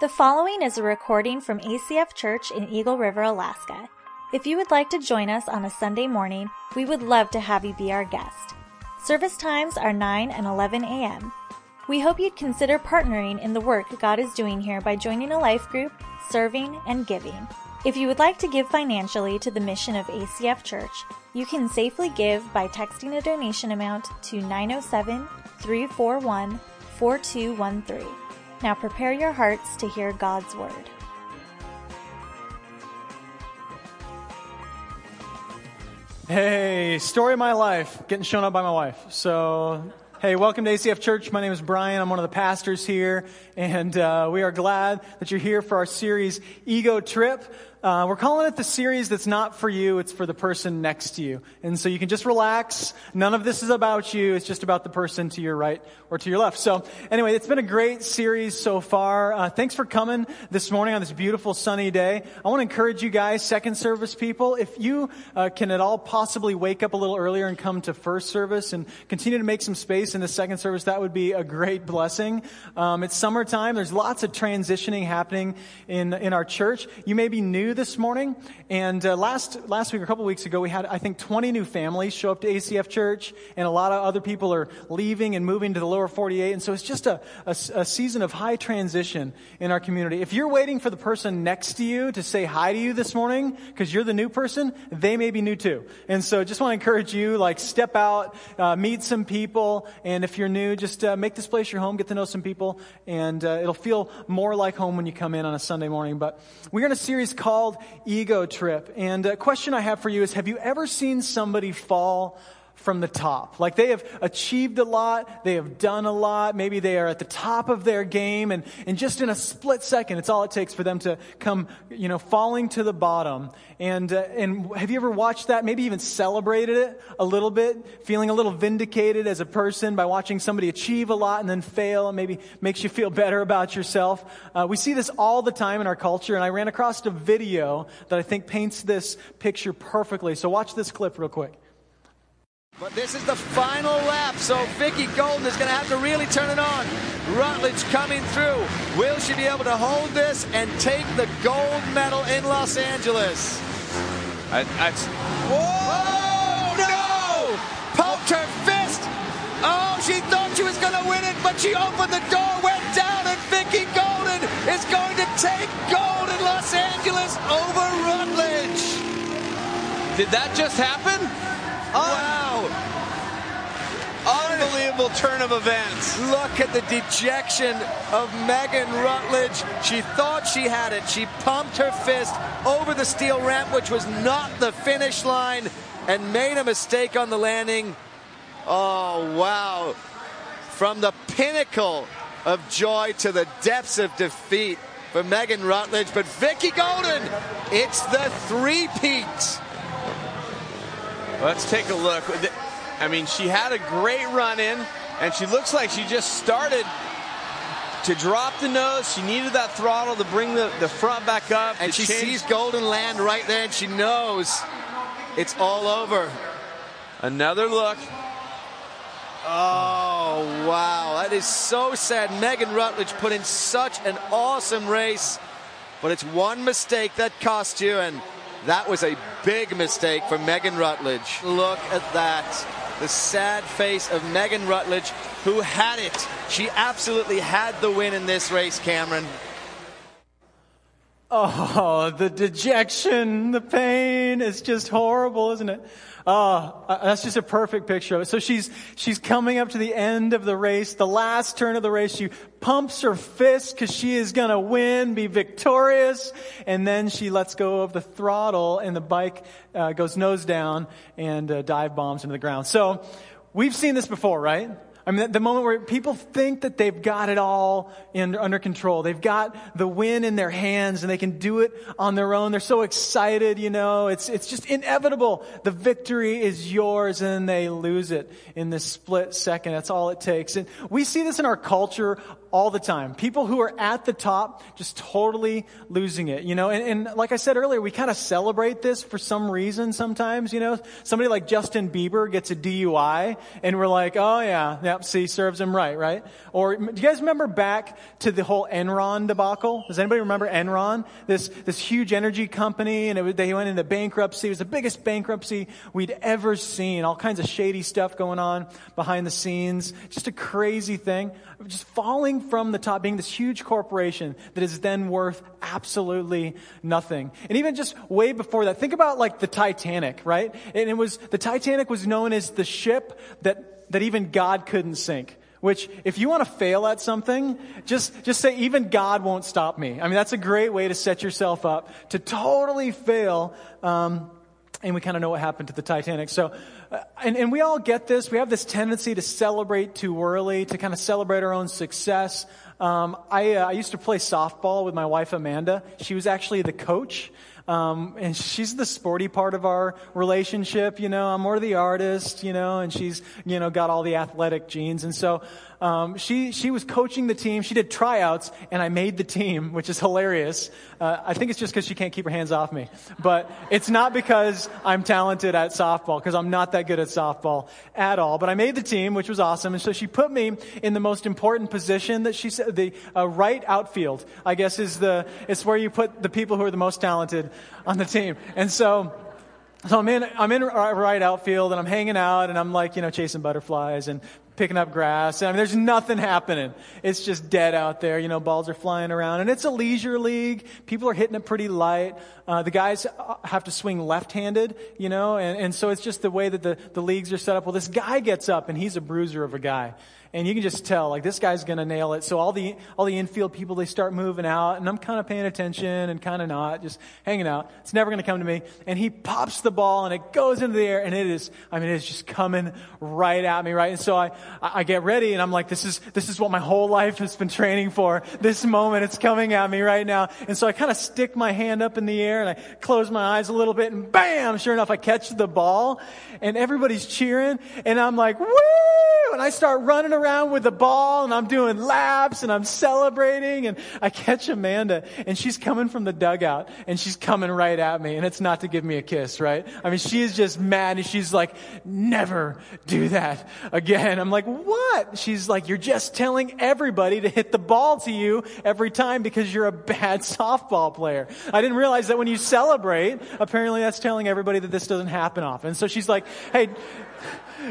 The following is a recording from ACF Church in Eagle River, Alaska. If you would like to join us on a Sunday morning, we would love to have you be our guest. Service times are 9 and 11 a.m. We hope you'd consider partnering in the work God is doing here by joining a life group, serving, and giving. If you would like to give financially to the mission of ACF Church, you can safely give by texting a donation amount to 907 341 4213. Now prepare your hearts to hear God's Word. Hey, story of my life, getting shown up by my wife. So, hey, welcome to ACF Church. My name is Brian. I'm one of the pastors here, and uh, we are glad that you're here for our series, Ego Trip. Uh, we're calling it the series that's not for you, it's for the person next to you. And so you can just relax. None of this is about you, it's just about the person to your right or to your left. So, anyway, it's been a great series so far. Uh, thanks for coming this morning on this beautiful sunny day. I want to encourage you guys, second service people, if you uh, can at all possibly wake up a little earlier and come to first service and continue to make some space in the second service, that would be a great blessing. Um, it's summertime, there's lots of transitioning happening in, in our church. You may be new this morning. And uh, last, last week, or a couple weeks ago, we had, I think, 20 new families show up to ACF Church, and a lot of other people are leaving and moving to the lower 48. And so it's just a, a, a season of high transition in our community. If you're waiting for the person next to you to say hi to you this morning, because you're the new person, they may be new too. And so just want to encourage you, like, step out, uh, meet some people, and if you're new, just uh, make this place your home, get to know some people, and uh, it'll feel more like home when you come in on a Sunday morning. But we're in a series called called Ego Trip. And a question I have for you is Have you ever seen somebody fall from the top. Like they have achieved a lot, they have done a lot, maybe they are at the top of their game, and, and just in a split second, it's all it takes for them to come, you know, falling to the bottom. And, uh, and have you ever watched that? Maybe even celebrated it a little bit, feeling a little vindicated as a person by watching somebody achieve a lot and then fail, and maybe makes you feel better about yourself. Uh, we see this all the time in our culture, and I ran across a video that I think paints this picture perfectly. So watch this clip real quick. But this is the final lap, so Vicki Golden is going to have to really turn it on. Rutledge coming through. Will she be able to hold this and take the gold medal in Los Angeles? I, that's. Whoa! no! Poked her fist. Oh, she thought she was going to win it, but she opened the door, went down, and Vicki Golden is going to take gold in Los Angeles over Rutledge. Did that just happen? Wow. Unbelievable turn of events. Look at the dejection of Megan Rutledge. She thought she had it. She pumped her fist over the steel ramp, which was not the finish line, and made a mistake on the landing. Oh, wow. From the pinnacle of joy to the depths of defeat for Megan Rutledge. But Vicki Golden, it's the three peaks. Let's take a look. I mean, she had a great run in, and she looks like she just started to drop the nose. She needed that throttle to bring the, the front back up. And she change. sees Golden land right there, and she knows it's all over. Another look. Oh, wow. That is so sad. Megan Rutledge put in such an awesome race, but it's one mistake that cost you, and that was a big mistake for Megan Rutledge. Look at that. The sad face of Megan Rutledge, who had it. She absolutely had the win in this race, Cameron. Oh, the dejection, the pain. It's just horrible, isn't it? Oh, that's just a perfect picture of it. So she's, she's coming up to the end of the race, the last turn of the race. She pumps her fist because she is going to win, be victorious. And then she lets go of the throttle and the bike uh, goes nose down and uh, dive bombs into the ground. So we've seen this before, right? I mean, the moment where people think that they've got it all in, under control. They've got the win in their hands and they can do it on their own. They're so excited, you know. It's, it's just inevitable. The victory is yours and they lose it in this split second. That's all it takes. And we see this in our culture all the time. People who are at the top just totally losing it, you know. And, and like I said earlier, we kind of celebrate this for some reason sometimes, you know. Somebody like Justin Bieber gets a DUI and we're like, oh yeah, Yep, see, serves him right, right? Or do you guys remember back to the whole Enron debacle? Does anybody remember Enron? This, this huge energy company, and it, they went into bankruptcy. It was the biggest bankruptcy we'd ever seen. All kinds of shady stuff going on behind the scenes. Just a crazy thing. Just falling from the top, being this huge corporation that is then worth absolutely nothing. And even just way before that, think about like the Titanic, right? And it was, the Titanic was known as the ship that that even God couldn't sink. Which, if you want to fail at something, just, just say, even God won't stop me. I mean, that's a great way to set yourself up to totally fail. Um, and we kind of know what happened to the Titanic. So, and, and we all get this. We have this tendency to celebrate too early, to kind of celebrate our own success. Um, I, uh, I used to play softball with my wife Amanda. She was actually the coach. Um, and she's the sporty part of our relationship, you know. I'm more the artist, you know, and she's, you know, got all the athletic genes. And so, um, she, she was coaching the team. She did tryouts, and I made the team, which is hilarious. Uh, I think it's just because she can't keep her hands off me. But it's not because I'm talented at softball, because I'm not that good at softball at all. But I made the team, which was awesome. And so she put me in the most important position that she said, the uh, right outfield, I guess is the, it's where you put the people who are the most talented on the team. And so, so I'm in, I'm in right outfield and I'm hanging out and I'm like, you know, chasing butterflies and picking up grass. I mean, there's nothing happening. It's just dead out there. You know, balls are flying around. And it's a leisure league. People are hitting it pretty light. Uh, the guys have to swing left-handed, you know, and, and so it's just the way that the, the leagues are set up. Well, this guy gets up and he's a bruiser of a guy and you can just tell like this guy's going to nail it. So all the all the infield people they start moving out, and I'm kind of paying attention and kind of not, just hanging out. It's never going to come to me. And he pops the ball and it goes into the air, and it is I mean it's just coming right at me, right? And so I I get ready and I'm like this is this is what my whole life has been training for. This moment it's coming at me right now. And so I kind of stick my hand up in the air and I close my eyes a little bit and bam, sure enough I catch the ball and everybody's cheering and I'm like woo and I start running around around with the ball and I'm doing laps and I'm celebrating and I catch Amanda and she's coming from the dugout and she's coming right at me and it's not to give me a kiss, right? I mean, she is just mad and she's like, never do that again. I'm like, what? She's like, you're just telling everybody to hit the ball to you every time because you're a bad softball player. I didn't realize that when you celebrate, apparently that's telling everybody that this doesn't happen often. So she's like, hey,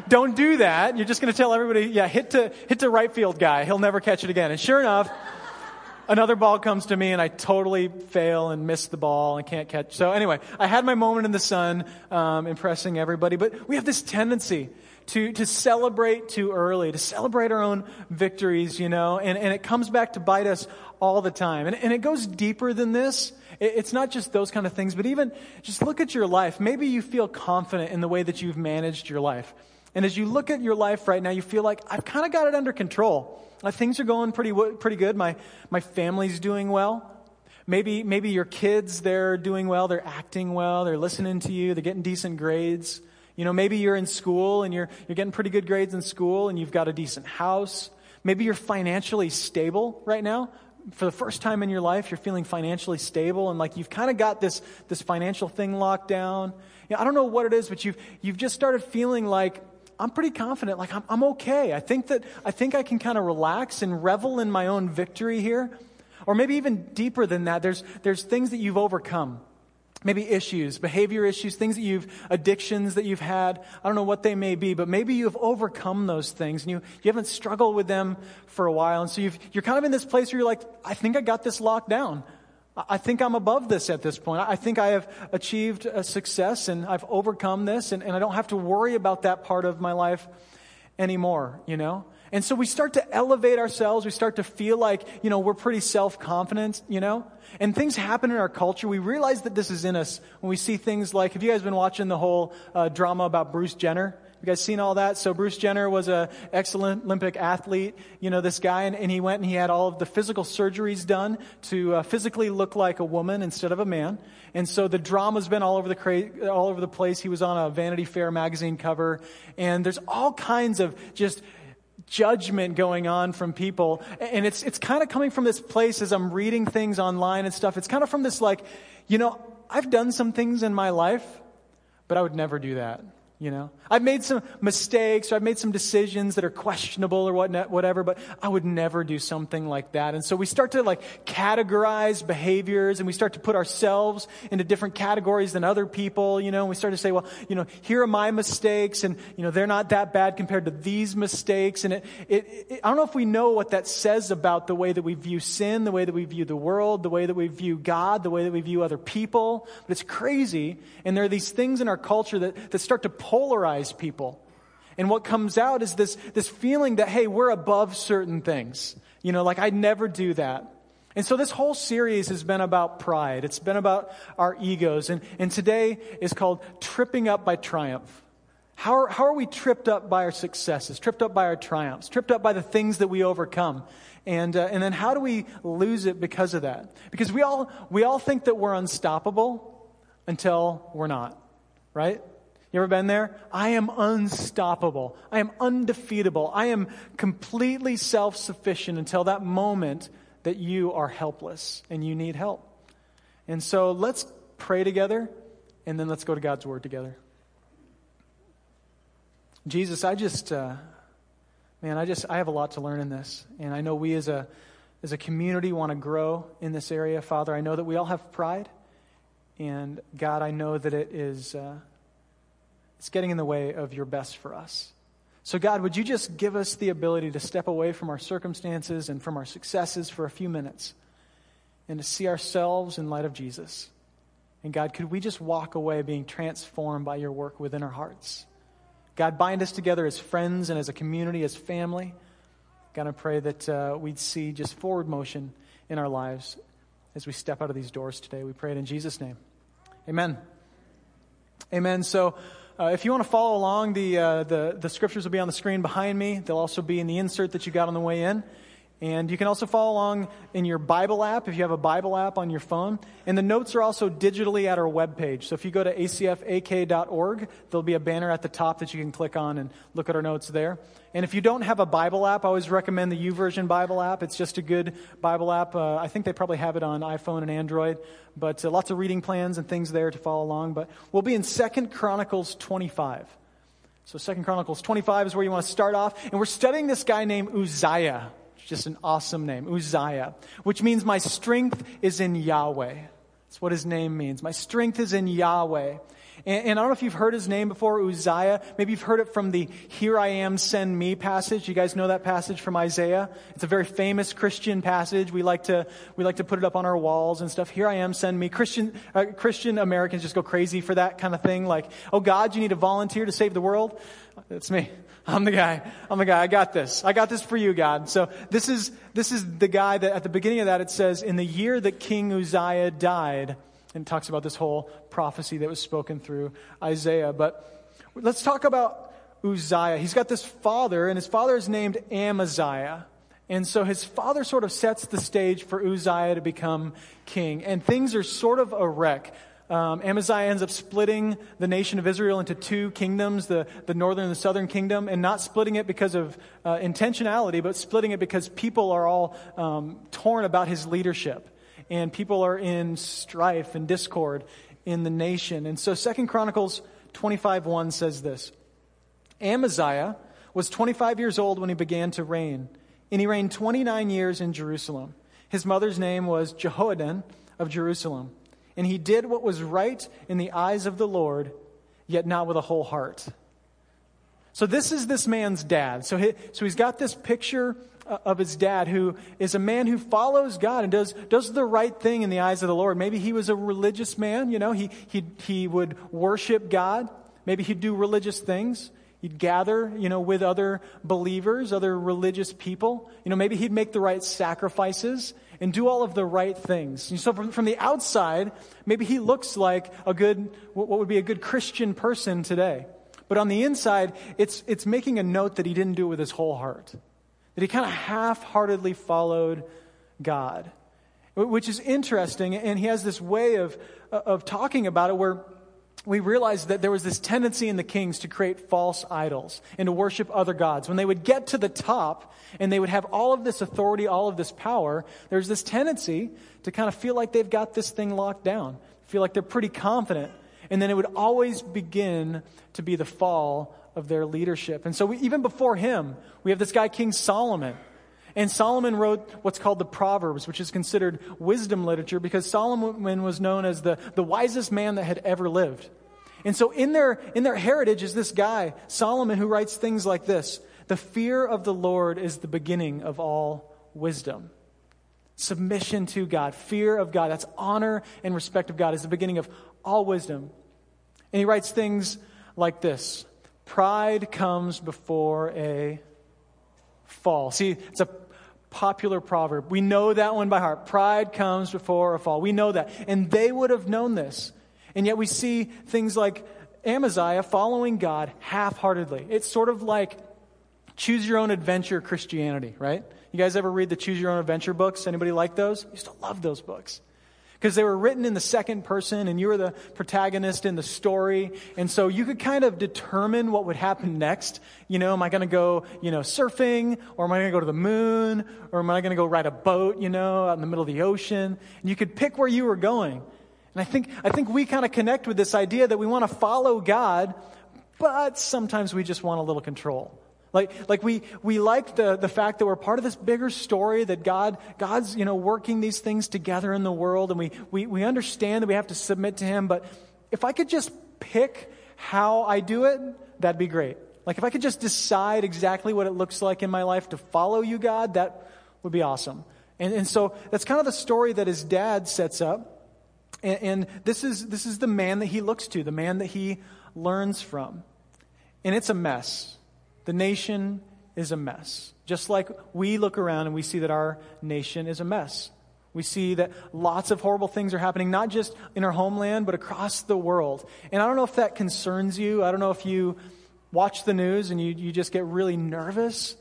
don't do that. You're just going to tell everybody, yeah, hit to, hit to right field guy. He'll never catch it again. And sure enough, another ball comes to me and I totally fail and miss the ball and can't catch. So anyway, I had my moment in the sun, um, impressing everybody. But we have this tendency to, to celebrate too early, to celebrate our own victories, you know, and, and it comes back to bite us all the time. And, and it goes deeper than this. It, it's not just those kind of things, but even just look at your life. Maybe you feel confident in the way that you've managed your life. And as you look at your life right now, you feel like I've kind of got it under control. Like things are going pretty pretty good. My my family's doing well. Maybe maybe your kids they're doing well. They're acting well. They're listening to you. They're getting decent grades. You know, maybe you're in school and you're you're getting pretty good grades in school and you've got a decent house. Maybe you're financially stable right now. For the first time in your life, you're feeling financially stable and like you've kind of got this this financial thing locked down. You know, I don't know what it is, but you've you've just started feeling like I'm pretty confident. Like, I'm, I'm okay. I think that, I think I can kind of relax and revel in my own victory here. Or maybe even deeper than that, there's, there's things that you've overcome. Maybe issues, behavior issues, things that you've, addictions that you've had. I don't know what they may be, but maybe you've overcome those things and you, you haven't struggled with them for a while. And so you've you are kind of in this place where you're like, I think I got this locked down. I think I'm above this at this point. I think I have achieved a success and I've overcome this and, and I don't have to worry about that part of my life anymore, you know? And so we start to elevate ourselves. We start to feel like, you know, we're pretty self-confident, you know? And things happen in our culture. We realize that this is in us when we see things like, have you guys been watching the whole uh, drama about Bruce Jenner? You guys seen all that? So Bruce Jenner was an excellent Olympic athlete, you know, this guy, and, and, he went and he had all of the physical surgeries done to uh, physically look like a woman instead of a man. And so the drama's been all over the cra- all over the place. He was on a Vanity Fair magazine cover, and there's all kinds of just judgment going on from people. And it's, it's kind of coming from this place as I'm reading things online and stuff. It's kind of from this like, you know, I've done some things in my life, but I would never do that. You know, I've made some mistakes or I've made some decisions that are questionable or whatnot, whatever, but I would never do something like that. And so we start to like categorize behaviors and we start to put ourselves into different categories than other people, you know, and we start to say, well, you know, here are my mistakes and, you know, they're not that bad compared to these mistakes. And it, it, it I don't know if we know what that says about the way that we view sin, the way that we view the world, the way that we view God, the way that we view other people, but it's crazy. And there are these things in our culture that, that start to polarize people. And what comes out is this, this feeling that, hey, we're above certain things. You know, like I'd never do that. And so this whole series has been about pride. It's been about our egos. And, and today is called Tripping Up by Triumph. How are, how are we tripped up by our successes, tripped up by our triumphs, tripped up by the things that we overcome? And, uh, and then how do we lose it because of that? Because we all, we all think that we're unstoppable until we're not, right? You ever been there? I am unstoppable. I am undefeatable. I am completely self sufficient until that moment that you are helpless and you need help. And so let's pray together and then let's go to God's Word together. Jesus, I just, uh, man, I just, I have a lot to learn in this. And I know we as a, as a community want to grow in this area. Father, I know that we all have pride. And God, I know that it is. Uh, it's getting in the way of your best for us. So, God, would you just give us the ability to step away from our circumstances and from our successes for a few minutes and to see ourselves in light of Jesus? And, God, could we just walk away being transformed by your work within our hearts? God, bind us together as friends and as a community, as family. God, I pray that uh, we'd see just forward motion in our lives as we step out of these doors today. We pray it in Jesus' name. Amen. Amen. So, uh, if you want to follow along, the, uh, the, the scriptures will be on the screen behind me. They'll also be in the insert that you got on the way in. And you can also follow along in your Bible app if you have a Bible app on your phone. And the notes are also digitally at our webpage. So if you go to acfak.org, there'll be a banner at the top that you can click on and look at our notes there. And if you don't have a Bible app, I always recommend the YouVersion Bible app. It's just a good Bible app. Uh, I think they probably have it on iPhone and Android, but uh, lots of reading plans and things there to follow along. But we'll be in Second Chronicles 25. So Second Chronicles 25 is where you want to start off. And we're studying this guy named Uzziah. Just an awesome name, Uzziah, which means my strength is in Yahweh. That's what his name means. My strength is in Yahweh. And, and, I don't know if you've heard his name before, Uzziah. Maybe you've heard it from the Here I Am, Send Me passage. You guys know that passage from Isaiah? It's a very famous Christian passage. We like to, we like to put it up on our walls and stuff. Here I am, send me. Christian, uh, Christian Americans just go crazy for that kind of thing. Like, oh God, you need a volunteer to save the world? That's me. I'm the guy. I'm the guy. I got this. I got this for you, God. So this is, this is the guy that at the beginning of that it says, in the year that King Uzziah died, and talks about this whole prophecy that was spoken through Isaiah. But let's talk about Uzziah. He's got this father, and his father is named Amaziah. And so his father sort of sets the stage for Uzziah to become king. And things are sort of a wreck. Um, Amaziah ends up splitting the nation of Israel into two kingdoms, the, the northern and the southern kingdom, and not splitting it because of uh, intentionality, but splitting it because people are all um, torn about his leadership. And people are in strife and discord in the nation. And so Second Chronicles 25 1 says this Amaziah was 25 years old when he began to reign, and he reigned 29 years in Jerusalem. His mother's name was Jehoaddan of Jerusalem. And he did what was right in the eyes of the Lord, yet not with a whole heart. So this is this man's dad. So, he, so he's got this picture uh, of his dad who is a man who follows God and does, does the right thing in the eyes of the Lord. Maybe he was a religious man, you know, he, he, he would worship God. Maybe he'd do religious things. He'd gather, you know, with other believers, other religious people. You know, maybe he'd make the right sacrifices and do all of the right things. And so from, from the outside, maybe he looks like a good, what would be a good Christian person today. But on the inside, it's, it's making a note that he didn't do it with his whole heart. That he kind of half heartedly followed God. Which is interesting, and he has this way of, of talking about it where we realized that there was this tendency in the kings to create false idols and to worship other gods. When they would get to the top and they would have all of this authority, all of this power, there's this tendency to kind of feel like they've got this thing locked down, feel like they're pretty confident. And then it would always begin to be the fall of their leadership. And so we, even before him, we have this guy, King Solomon. And Solomon wrote what's called the Proverbs, which is considered wisdom literature because Solomon was known as the, the wisest man that had ever lived. And so in their, in their heritage is this guy, Solomon, who writes things like this The fear of the Lord is the beginning of all wisdom. Submission to God, fear of God, that's honor and respect of God, is the beginning of all wisdom. And he writes things like this Pride comes before a fall. See, it's a popular proverb. We know that one by heart. Pride comes before a fall. We know that. And they would have known this. And yet we see things like Amaziah following God half heartedly. It's sort of like choose your own adventure Christianity, right? You guys ever read the choose your own adventure books? Anybody like those? I used to love those books because they were written in the second person and you were the protagonist in the story. And so you could kind of determine what would happen next. You know, am I going to go, you know, surfing or am I going to go to the moon or am I going to go ride a boat, you know, out in the middle of the ocean? And you could pick where you were going. And I think, I think we kind of connect with this idea that we want to follow God, but sometimes we just want a little control. Like, like we, we like the, the fact that we're part of this bigger story, that God, God's, you know, working these things together in the world, and we, we, we understand that we have to submit to Him, but if I could just pick how I do it, that'd be great. Like if I could just decide exactly what it looks like in my life to follow you, God, that would be awesome. And, and so that's kind of the story that his dad sets up. And, and this, is, this is the man that he looks to, the man that he learns from. And it's a mess. The nation is a mess. Just like we look around and we see that our nation is a mess. We see that lots of horrible things are happening, not just in our homeland, but across the world. And I don't know if that concerns you. I don't know if you watch the news and you, you just get really nervous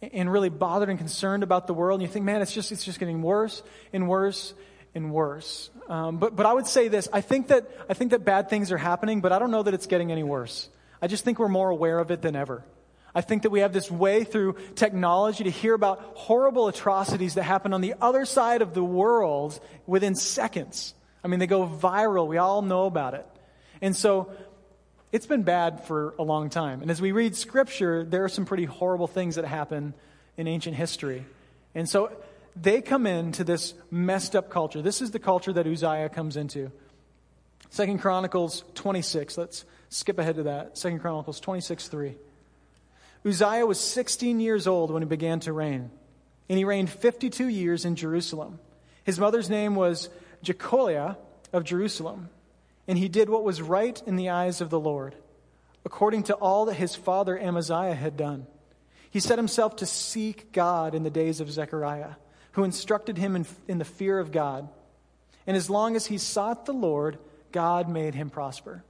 and really bothered and concerned about the world. And you think, man, it's just, it's just getting worse and worse and worse. Um, but, but I would say this I think, that, I think that bad things are happening, but I don't know that it's getting any worse. I just think we're more aware of it than ever. I think that we have this way through technology to hear about horrible atrocities that happen on the other side of the world within seconds. I mean, they go viral. We all know about it. And so it's been bad for a long time. And as we read scripture, there are some pretty horrible things that happen in ancient history. And so they come into this messed up culture. This is the culture that Uzziah comes into. Second Chronicles 26. Let's skip ahead to that. Second Chronicles 26 3. Uzziah was 16 years old when he began to reign, and he reigned 52 years in Jerusalem. His mother's name was Jecoliah of Jerusalem, and he did what was right in the eyes of the Lord, according to all that his father Amaziah had done. He set himself to seek God in the days of Zechariah, who instructed him in, in the fear of God. And as long as he sought the Lord, God made him prosper.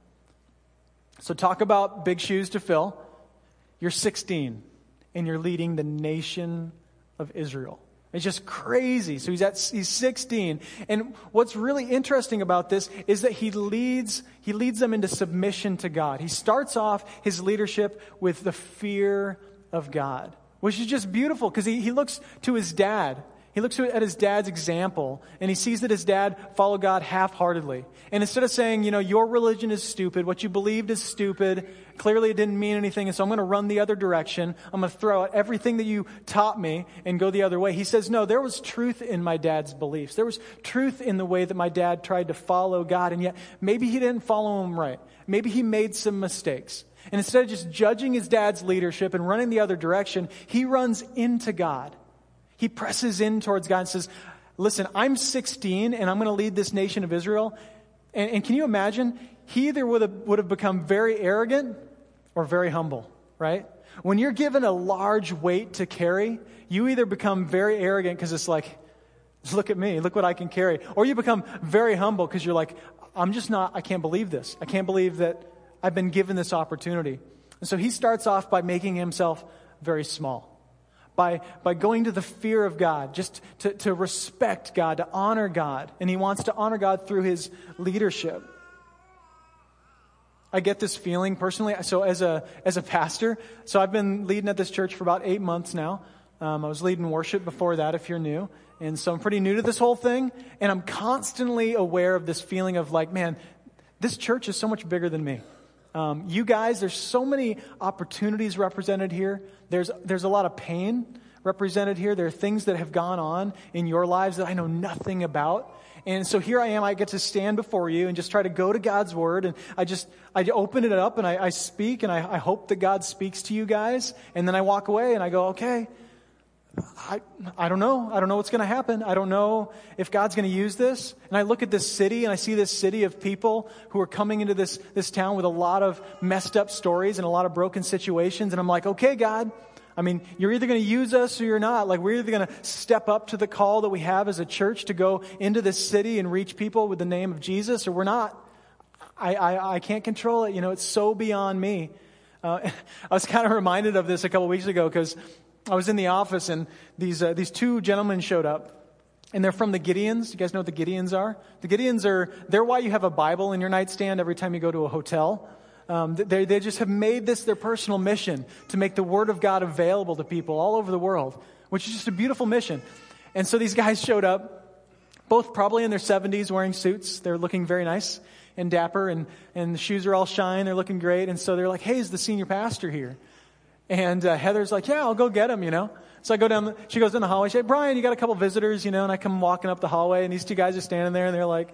So, talk about big shoes to fill. You're 16 and you're leading the nation of Israel. It's just crazy. So he's at he's 16. And what's really interesting about this is that he leads he leads them into submission to God. He starts off his leadership with the fear of God, which is just beautiful because he, he looks to his dad he looks at his dad's example and he sees that his dad followed God half heartedly. And instead of saying, you know, your religion is stupid, what you believed is stupid, clearly it didn't mean anything, and so I'm going to run the other direction. I'm going to throw out everything that you taught me and go the other way. He says, no, there was truth in my dad's beliefs. There was truth in the way that my dad tried to follow God, and yet maybe he didn't follow him right. Maybe he made some mistakes. And instead of just judging his dad's leadership and running the other direction, he runs into God. He presses in towards God and says, Listen, I'm 16 and I'm going to lead this nation of Israel. And, and can you imagine? He either would have, would have become very arrogant or very humble, right? When you're given a large weight to carry, you either become very arrogant because it's like, look at me, look what I can carry. Or you become very humble because you're like, I'm just not, I can't believe this. I can't believe that I've been given this opportunity. And so he starts off by making himself very small by, by going to the fear of God, just to, to respect God, to honor God. And he wants to honor God through his leadership. I get this feeling personally. So as a, as a pastor, so I've been leading at this church for about eight months now. Um, I was leading worship before that, if you're new. And so I'm pretty new to this whole thing. And I'm constantly aware of this feeling of like, man, this church is so much bigger than me. Um, you guys, there's so many opportunities represented here. There's, there's a lot of pain represented here. There are things that have gone on in your lives that I know nothing about. And so here I am, I get to stand before you and just try to go to God's word. And I just, I open it up and I, I speak and I, I hope that God speaks to you guys. And then I walk away and I go, okay, I, I don't know. I don't know what's going to happen. I don't know if God's going to use this. And I look at this city and I see this city of people who are coming into this, this town with a lot of messed up stories and a lot of broken situations. And I'm like, okay, God, I mean, you're either going to use us or you're not. Like, we're either going to step up to the call that we have as a church to go into this city and reach people with the name of Jesus, or we're not. I, I, I can't control it. You know, it's so beyond me. Uh, I was kind of reminded of this a couple weeks ago because I was in the office and these, uh, these two gentlemen showed up. And they're from the Gideons. You guys know what the Gideons are? The Gideons are, they're why you have a Bible in your nightstand every time you go to a hotel. Um, they, they just have made this their personal mission to make the Word of God available to people all over the world, which is just a beautiful mission. And so these guys showed up, both probably in their 70s, wearing suits. They're looking very nice and dapper, and, and the shoes are all shine. They're looking great. And so they're like, hey, is the senior pastor here? And uh, Heather's like, yeah, I'll go get him, you know. So I go down, the, she goes down the hallway. She said, Brian, you got a couple visitors, you know, and I come walking up the hallway, and these two guys are standing there, and they're like,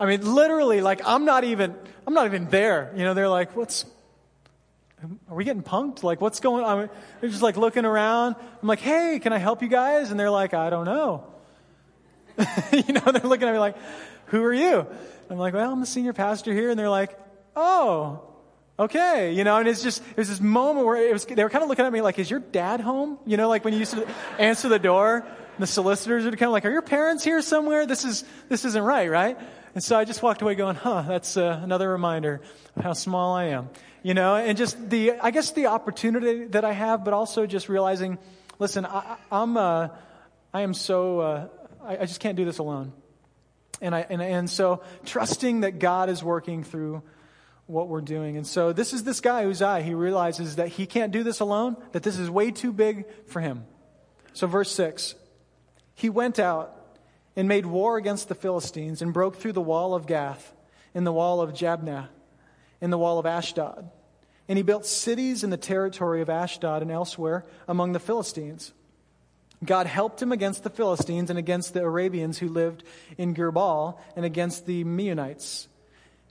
I mean, literally, like, I'm not even, I'm not even there. You know, they're like, what's, are we getting punked? Like, what's going on? I they're just like looking around. I'm like, hey, can I help you guys? And they're like, I don't know. you know, they're looking at me like, who are you? I'm like, well, I'm the senior pastor here. And they're like, oh, okay, you know, and it's just, it was this moment where it was, they were kind of looking at me like, is your dad home? You know, like when you used to answer the door, the solicitors would come like, are your parents here somewhere? This is, this isn't right, right? And so I just walked away going, huh, that's uh, another reminder of how small I am. You know, and just the, I guess the opportunity that I have, but also just realizing, listen, I, am uh, I am so, uh, I, I just can't do this alone. And, I, and, and so trusting that God is working through what we're doing. And so this is this guy, Uzziah. He realizes that he can't do this alone, that this is way too big for him. So, verse 6 He went out and made war against the Philistines and broke through the wall of Gath and the wall of Jabneh and the wall of Ashdod. And he built cities in the territory of Ashdod and elsewhere among the Philistines. God helped him against the Philistines and against the Arabians who lived in Gurbaal and against the Meunites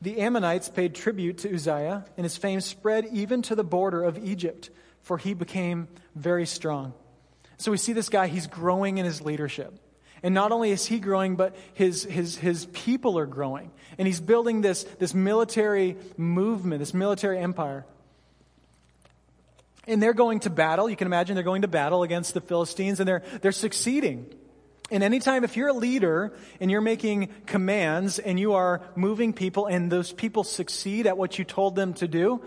the Ammonites paid tribute to Uzziah, and his fame spread even to the border of Egypt, for he became very strong. So we see this guy, he's growing in his leadership. And not only is he growing, but his, his, his people are growing. And he's building this, this military movement, this military empire. And they're going to battle. You can imagine they're going to battle against the Philistines, and they're, they're succeeding. And anytime, if you're a leader and you're making commands and you are moving people and those people succeed at what you told them to do,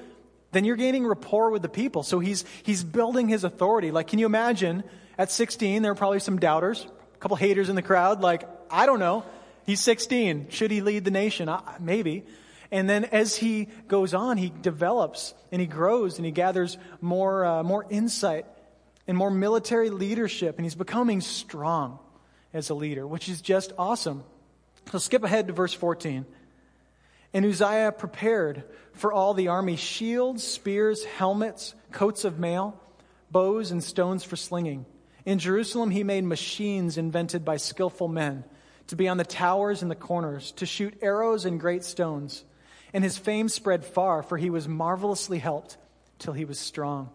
then you're gaining rapport with the people. So he's, he's building his authority. Like, can you imagine at 16, there are probably some doubters, a couple haters in the crowd, like, I don't know. He's 16. Should he lead the nation? Uh, maybe. And then as he goes on, he develops and he grows and he gathers more, uh, more insight and more military leadership and he's becoming strong as a leader, which is just awesome. So skip ahead to verse 14. And Uzziah prepared for all the army shields, spears, helmets, coats of mail, bows, and stones for slinging. In Jerusalem, he made machines invented by skillful men to be on the towers and the corners, to shoot arrows and great stones. And his fame spread far, for he was marvelously helped till he was strong.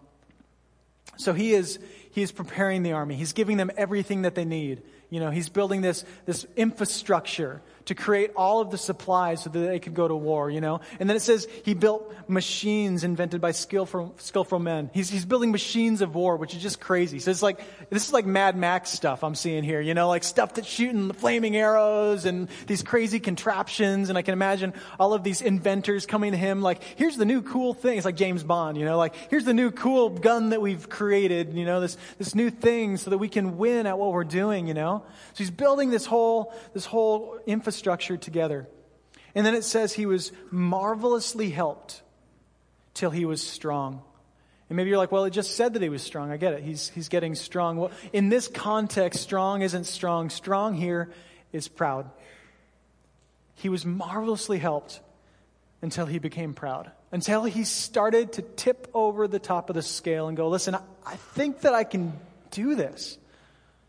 So he is, he is preparing the army. He's giving them everything that they need. You know, he's building this, this infrastructure to create all of the supplies so that they could go to war, you know? And then it says he built machines invented by skillful, skillful men. He's, he's building machines of war, which is just crazy. So it's like, this is like Mad Max stuff I'm seeing here, you know, like stuff that's shooting flaming arrows and these crazy contraptions. And I can imagine all of these inventors coming to him like, here's the new cool thing. It's like James Bond, you know, like, here's the new cool gun that we've created, you know, this, this new thing so that we can win at what we're doing, you know? So he's building this whole, this whole infrastructure together. And then it says he was marvelously helped till he was strong. And maybe you're like, well, it just said that he was strong. I get it. He's, he's getting strong. Well, in this context, strong isn't strong. Strong here is proud. he was marvelously helped until he became proud, until he started to tip over the top of the scale and go, Listen, I think that I can do this.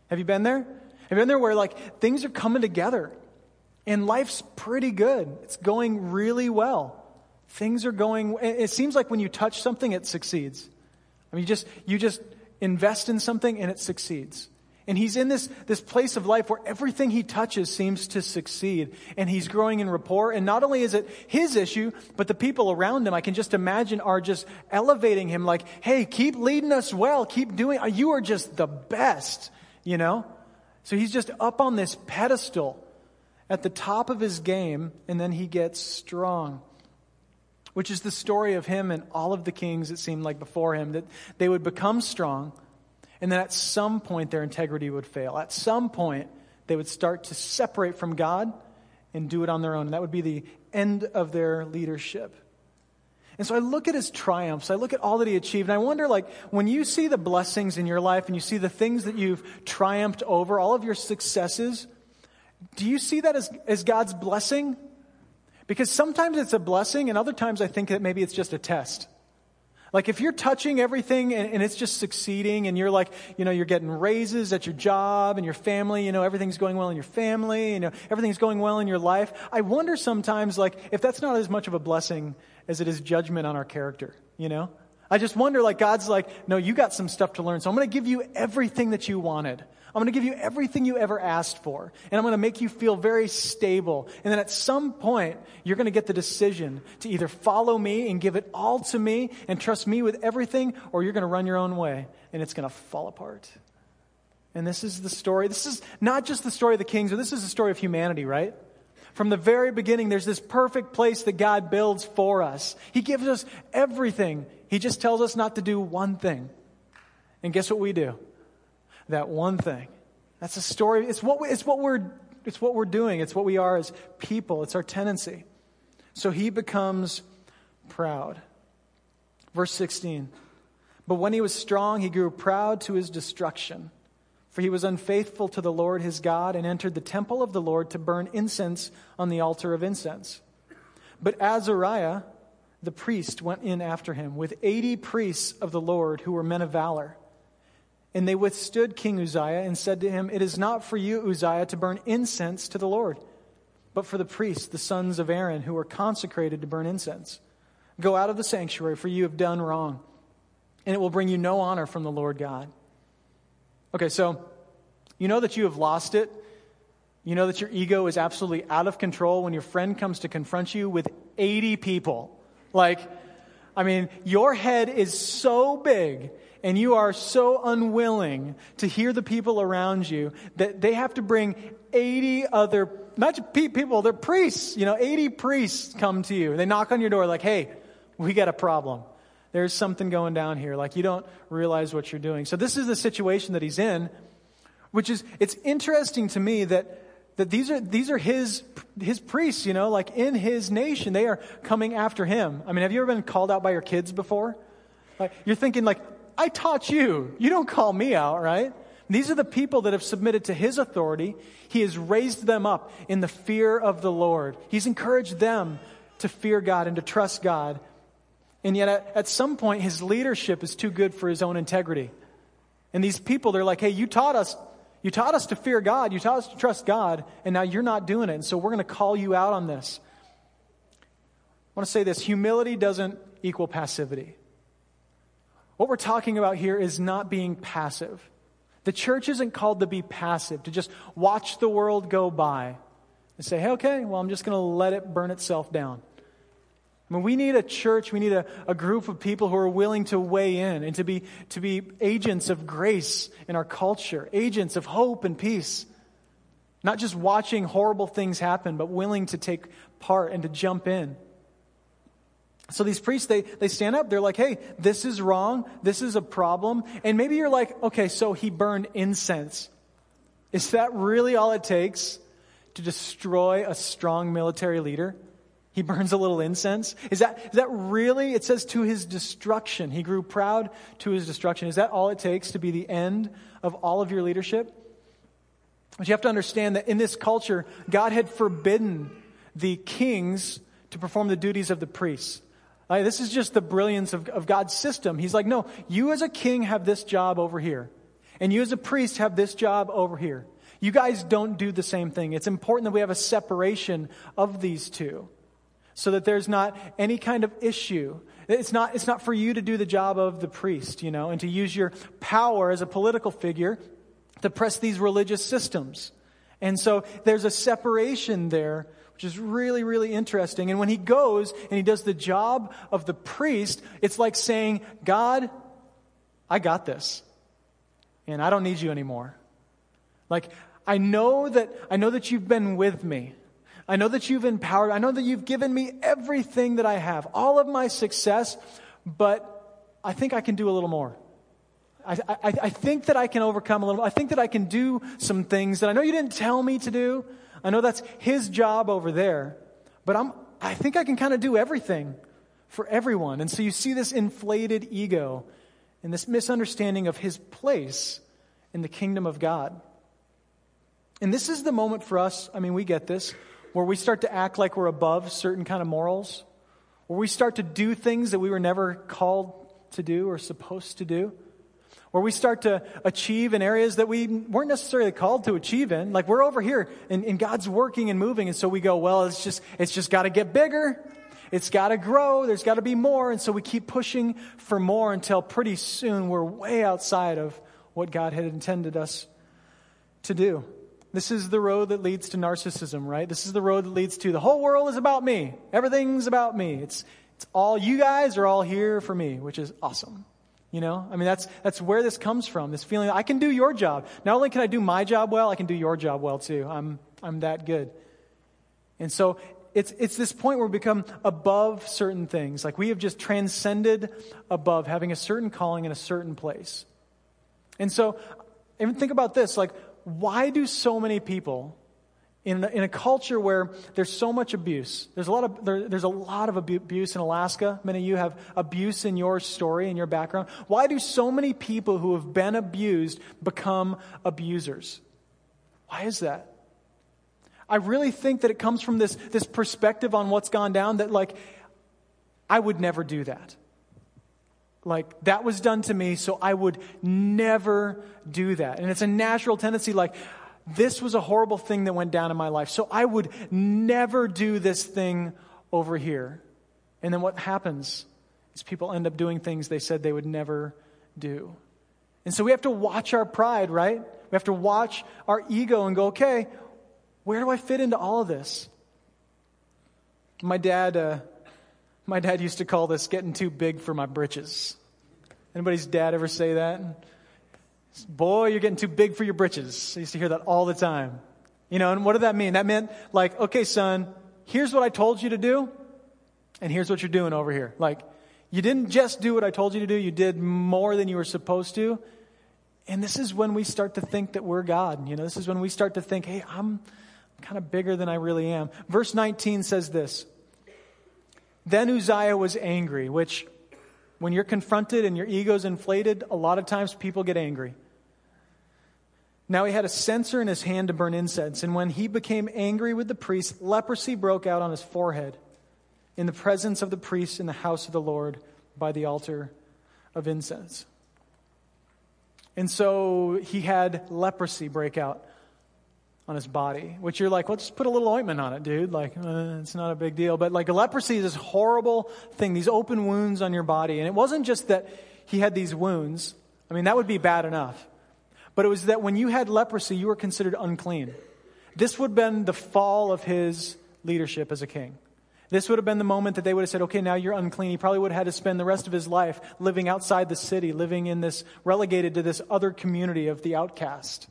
Have you been there? Have you been there where like things are coming together and life's pretty good? It's going really well. Things are going, it seems like when you touch something, it succeeds. I mean, you just, you just invest in something and it succeeds. And he's in this, this place of life where everything he touches seems to succeed. And he's growing in rapport. And not only is it his issue, but the people around him, I can just imagine, are just elevating him like, hey, keep leading us well. Keep doing, you are just the best, you know? So he's just up on this pedestal at the top of his game, and then he gets strong which is the story of him and all of the kings, it seemed like before him, that they would become strong, and then at some point their integrity would fail. At some point, they would start to separate from God and do it on their own. And that would be the end of their leadership. And so I look at his triumphs, I look at all that he achieved, and I wonder, like, when you see the blessings in your life and you see the things that you've triumphed over, all of your successes, do you see that as, as God's blessing? Because sometimes it's a blessing, and other times I think that maybe it's just a test. Like if you're touching everything and, and, it's just succeeding and you're like, you know, you're getting raises at your job and your family, you know, everything's going well in your family, you know, everything's going well in your life. I wonder sometimes like if that's not as much of a blessing as it is judgment on our character, you know? I just wonder like God's like, no, you got some stuff to learn. So I'm going to give you everything that you wanted. I'm going to give you everything you ever asked for. And I'm going to make you feel very stable. And then at some point, you're going to get the decision to either follow me and give it all to me and trust me with everything, or you're going to run your own way and it's going to fall apart. And this is the story. This is not just the story of the kings, but this is the story of humanity, right? From the very beginning, there's this perfect place that God builds for us. He gives us everything. He just tells us not to do one thing. And guess what we do? that one thing. That's a story. It's what, we, it's, what we're, it's what we're doing. It's what we are as people. It's our tendency. So he becomes proud. Verse 16. But when he was strong, he grew proud to his destruction. For he was unfaithful to the Lord his God and entered the temple of the Lord to burn incense on the altar of incense. But Azariah, the priest, went in after him with 80 priests of the Lord who were men of valor. And they withstood King Uzziah and said to him, It is not for you, Uzziah, to burn incense to the Lord, but for the priests, the sons of Aaron, who are consecrated to burn incense. Go out of the sanctuary, for you have done wrong, and it will bring you no honor from the Lord God. Okay, so you know that you have lost it. You know that your ego is absolutely out of control when your friend comes to confront you with 80 people. Like, I mean, your head is so big and you are so unwilling to hear the people around you that they have to bring 80 other, not just people, they're priests, you know, 80 priests come to you. They knock on your door like, hey, we got a problem. There's something going down here. Like you don't realize what you're doing. So this is the situation that he's in, which is, it's interesting to me that that these are these are his his priests, you know, like in his nation, they are coming after him. I mean, have you ever been called out by your kids before? Like, you're thinking like, I taught you. You don't call me out, right? These are the people that have submitted to his authority. He has raised them up in the fear of the Lord. He's encouraged them to fear God and to trust God. And yet, at, at some point, his leadership is too good for his own integrity. And these people, they're like, hey, you taught us. You taught us to fear God. You taught us to trust God. And now you're not doing it. And so we're going to call you out on this. I want to say this humility doesn't equal passivity. What we're talking about here is not being passive. The church isn't called to be passive, to just watch the world go by and say, hey, okay, well, I'm just going to let it burn itself down. I mean, we need a church, we need a, a group of people who are willing to weigh in and to be, to be agents of grace in our culture, agents of hope and peace. Not just watching horrible things happen, but willing to take part and to jump in. So these priests, they, they stand up. They're like, hey, this is wrong. This is a problem. And maybe you're like, okay, so he burned incense. Is that really all it takes to destroy a strong military leader? He burns a little incense. Is that, is that really, it says to his destruction. He grew proud to his destruction. Is that all it takes to be the end of all of your leadership? But you have to understand that in this culture, God had forbidden the kings to perform the duties of the priests. This is just the brilliance of, of God's system. He's like, no, you as a king have this job over here, and you as a priest have this job over here. You guys don't do the same thing. It's important that we have a separation of these two so that there's not any kind of issue. It's not, it's not for you to do the job of the priest, you know, and to use your power as a political figure to press these religious systems. And so there's a separation there, which is really, really interesting. And when he goes and he does the job of the priest, it's like saying, God, I got this. And I don't need you anymore. Like, I know that, I know that you've been with me. I know that you've empowered. I know that you've given me everything that I have, all of my success, but I think I can do a little more. I, I, I, think that I can overcome a little. I think that I can do some things that I know you didn't tell me to do. I know that's his job over there, but I'm, I think I can kind of do everything for everyone. And so you see this inflated ego and this misunderstanding of his place in the kingdom of God. And this is the moment for us, I mean, we get this, where we start to act like we're above certain kind of morals, where we start to do things that we were never called to do or supposed to do where we start to achieve in areas that we weren't necessarily called to achieve in. Like we're over here and, and God's working and moving. And so we go, well, it's just, it's just got to get bigger. It's got to grow. There's got to be more. And so we keep pushing for more until pretty soon we're way outside of what God had intended us to do. This is the road that leads to narcissism, right? This is the road that leads to the whole world is about me. Everything's about me. It's, it's all you guys are all here for me, which is awesome. You know, I mean, that's, that's where this comes from this feeling I can do your job. Not only can I do my job well, I can do your job well too. I'm, I'm that good. And so it's, it's this point where we become above certain things. Like we have just transcended above having a certain calling in a certain place. And so, even think about this like, why do so many people in in a culture where there's so much abuse, there's a lot of, there, there's a lot of abuse in Alaska. Many of you have abuse in your story, in your background. Why do so many people who have been abused become abusers? Why is that? I really think that it comes from this, this perspective on what's gone down that, like, I would never do that. Like, that was done to me, so I would never do that. And it's a natural tendency, like, this was a horrible thing that went down in my life. So I would never do this thing over here. And then what happens is people end up doing things they said they would never do. And so we have to watch our pride, right? We have to watch our ego and go, okay, where do I fit into all of this? My dad, uh, my dad used to call this getting too big for my britches. Anybody's dad ever say that? Boy, you're getting too big for your britches. I used to hear that all the time. You know, and what did that mean? That meant, like, okay, son, here's what I told you to do, and here's what you're doing over here. Like, you didn't just do what I told you to do, you did more than you were supposed to. And this is when we start to think that we're God. You know, this is when we start to think, hey, I'm kind of bigger than I really am. Verse 19 says this Then Uzziah was angry, which, when you're confronted and your ego's inflated, a lot of times people get angry. Now he had a censer in his hand to burn incense, and when he became angry with the priest, leprosy broke out on his forehead in the presence of the priest in the house of the Lord by the altar of incense. And so he had leprosy break out on his body, which you're like, well, just put a little ointment on it, dude. Like, uh, it's not a big deal. But like, leprosy is this horrible thing, these open wounds on your body. And it wasn't just that he had these wounds. I mean, that would be bad enough. But it was that when you had leprosy, you were considered unclean. This would have been the fall of his leadership as a king. This would have been the moment that they would have said, okay, now you're unclean. He probably would have had to spend the rest of his life living outside the city, living in this, relegated to this other community of the outcast.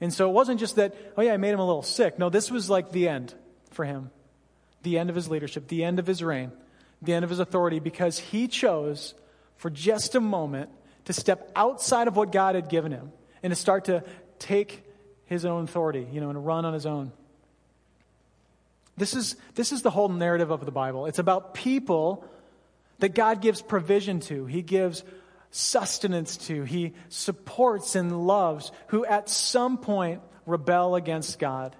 And so it wasn't just that, oh yeah, I made him a little sick. No, this was like the end for him. The end of his leadership, the end of his reign, the end of his authority, because he chose for just a moment to step outside of what God had given him and to start to take his own authority, you know, and run on his own. This is, this is the whole narrative of the Bible. It's about people that God gives provision to. He gives sustenance to. He supports and loves who at some point rebel against God.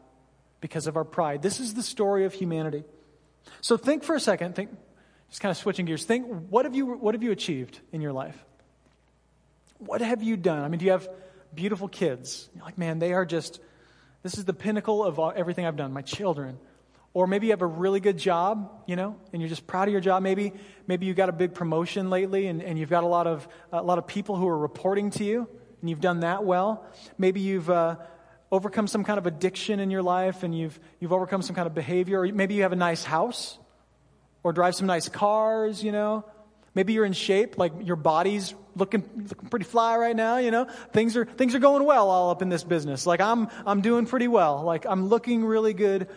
because of our pride. This is the story of humanity. So think for a second, think, just kind of switching gears, think what have you, what have you achieved in your life? What have you done? I mean, do you have beautiful kids? You're like, man, they are just, this is the pinnacle of everything I've done, my children. Or maybe you have a really good job, you know, and you're just proud of your job. Maybe, maybe you got a big promotion lately and, and you've got a lot, of, a lot of people who are reporting to you and you've done that well. Maybe you've uh, overcome some kind of addiction in your life and you've, you've overcome some kind of behavior. Or maybe you have a nice house or drive some nice cars, you know. Maybe you're in shape, like your body's looking, looking pretty fly right now, you know. Things are, things are going well all up in this business. Like I'm, I'm doing pretty well. Like I'm looking really good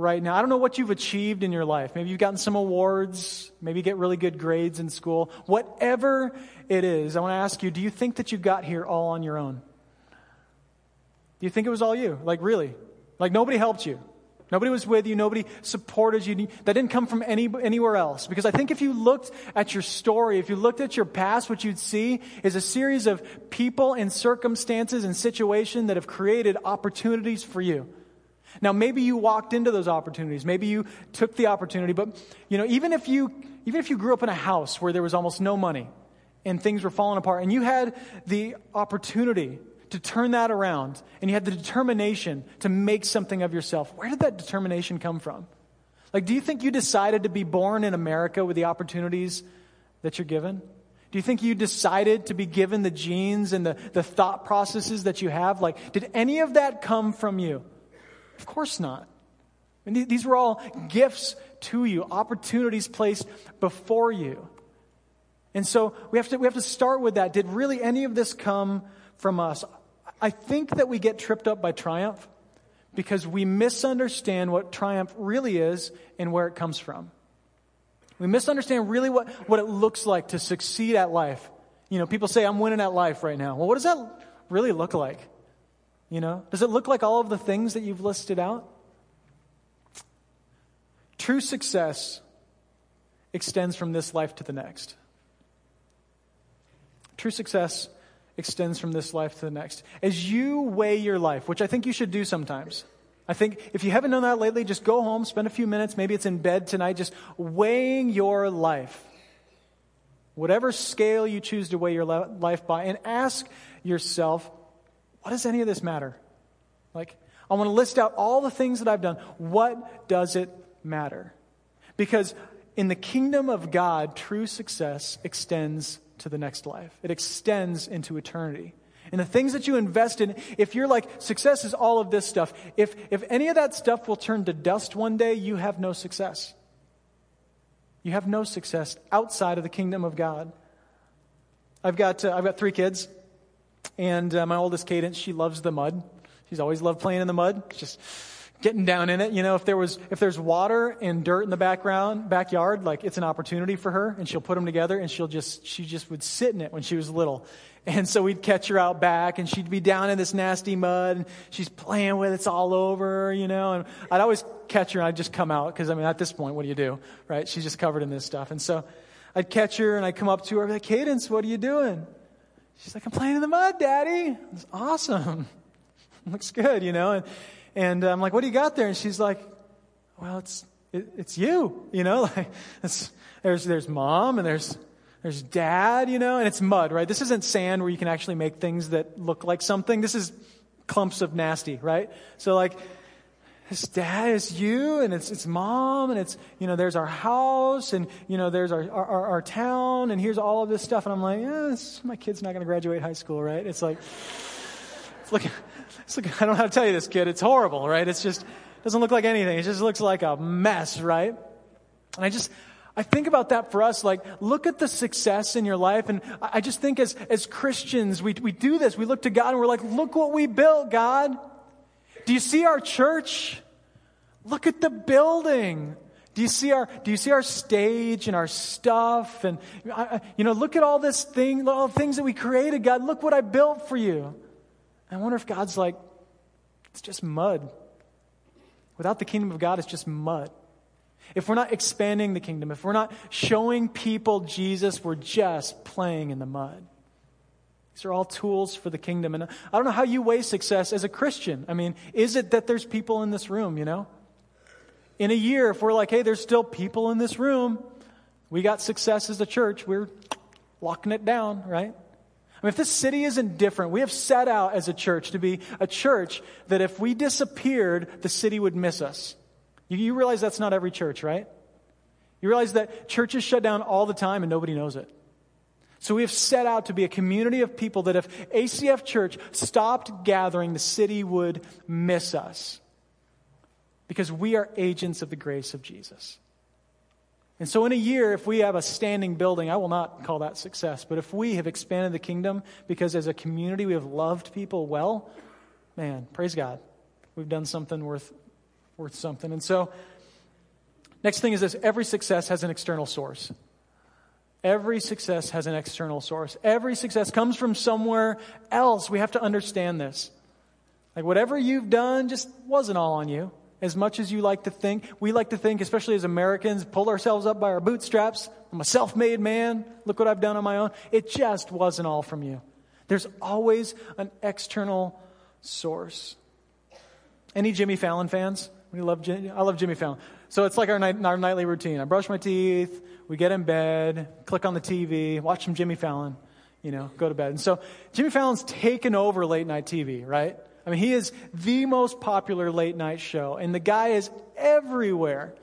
right now. I don't know what you've achieved in your life. Maybe you've gotten some awards. Maybe get really good grades in school. Whatever it is, I want to ask you, do you think that you got here all on your own? Do you think it was all you? Like really? Like nobody helped you? Nobody was with you. Nobody supported you. That didn't come from any, anywhere else. Because I think if you looked at your story, if you looked at your past, what you'd see is a series of people and circumstances and situations that have created opportunities for you. Now, maybe you walked into those opportunities. Maybe you took the opportunity. But, you know, even if you, even if you grew up in a house where there was almost no money and things were falling apart and you had the opportunity to turn that around and you had the determination to make something of yourself, where did that determination come from? Like, do you think you decided to be born in America with the opportunities that you're given? Do you think you decided to be given the genes and the, the thought processes that you have? Like, did any of that come from you? Of course not. I mean, these were all gifts to you, opportunities placed before you. And so we have to, we have to start with that. Did really any of this come from us? I think that we get tripped up by triumph because we misunderstand what triumph really is and where it comes from. We misunderstand really what, what it looks like to succeed at life. You know, people say, I'm winning at life right now. Well, what does that really look like? You know, does it look like all of the things that you've listed out? True success extends from this life to the next. True success extends from this life to the next. As you weigh your life, which I think you should do sometimes, I think if you haven't done that lately, just go home, spend a few minutes, maybe it's in bed tonight, just weighing your life. Whatever scale you choose to weigh your life by, and ask yourself, what does any of this matter? Like, I want to list out all the things that I've done. What does it matter? Because in the kingdom of God, true success extends to the next life. It extends into eternity. And the things that you invest in, if you're like, success is all of this stuff, if, if any of that stuff will turn to dust one day, you have no success. You have no success outside of the kingdom of God. I've got, uh, I've got three kids, and uh, my oldest, Cadence, she loves the mud. She's always loved playing in the mud. Just getting down in it. You know, if there was, if there's water and dirt in the background, backyard, like it's an opportunity for her and she'll put them together and she'll just, she just would sit in it when she was little. And so we'd catch her out back and she'd be down in this nasty mud and she's playing with it. It's all over, you know, and I'd always catch her and I'd just come out because I mean, at this point, what do you do? Right? She's just covered in this stuff. And so I'd catch her and I'd come up to her be like, Cadence, what are you doing? She's like, I'm playing in the mud, daddy. It's awesome. Looks good, you know, and, and uh, I'm like, what do you got there? And she's like, well, it's, it, it's you, you know, like there's, there's mom and there's, there's dad, you know, and it's mud, right? This isn't sand where you can actually make things that look like something. This is clumps of nasty, right? So like, his dad is you and it's, it's mom and it's, you know, there's our house and, you know, there's our, our, our town and here's all of this stuff. And I'm like, my kid's not going to graduate high school, right? It's like, it's looking, it's looking, I don't know how to tell you this, kid. It's horrible, right? It's just, doesn't look like anything. It just looks like a mess, right? And I just, I think about that for us, like, look at the success in your life. And I just think as, as Christians, we, we do this. We look to God and we're like, look what we built, God. Do you see our church? Look at the building. Do you see our, do you see our stage and our stuff? And, you know, look at all this thing, all the things that we created, God. Look what I built for you. I wonder if God's like, it's just mud. Without the kingdom of God, it's just mud. If we're not expanding the kingdom, if we're not showing people Jesus, we're just playing in the mud. These are all tools for the kingdom. And I don't know how you weigh success as a Christian. I mean, is it that there's people in this room, you know? In a year, if we're like, hey, there's still people in this room, we got success as a church, we're locking it down, right? I mean, if this city isn't different, we have set out as a church to be a church that if we disappeared, the city would miss us. You, you realize that's not every church, right? You realize that churches shut down all the time and nobody knows it. So we have set out to be a community of people that if ACF Church stopped gathering, the city would miss us. Because we are agents of the grace of Jesus. And so, in a year, if we have a standing building, I will not call that success. But if we have expanded the kingdom because as a community we have loved people well, man, praise God. We've done something worth, worth something. And so, next thing is this every success has an external source. Every success has an external source. Every success comes from somewhere else. We have to understand this. Like, whatever you've done just wasn't all on you. As much as you like to think, we like to think, especially as Americans, pull ourselves up by our bootstraps. I'm a self made man. Look what I've done on my own. It just wasn't all from you. There's always an external source. Any Jimmy Fallon fans? We love I love Jimmy Fallon. So it's like our, night, our nightly routine. I brush my teeth, we get in bed, click on the TV, watch some Jimmy Fallon, you know, go to bed. And so Jimmy Fallon's taken over late night TV, right? I mean, he is the most popular late night show, and the guy is everywhere.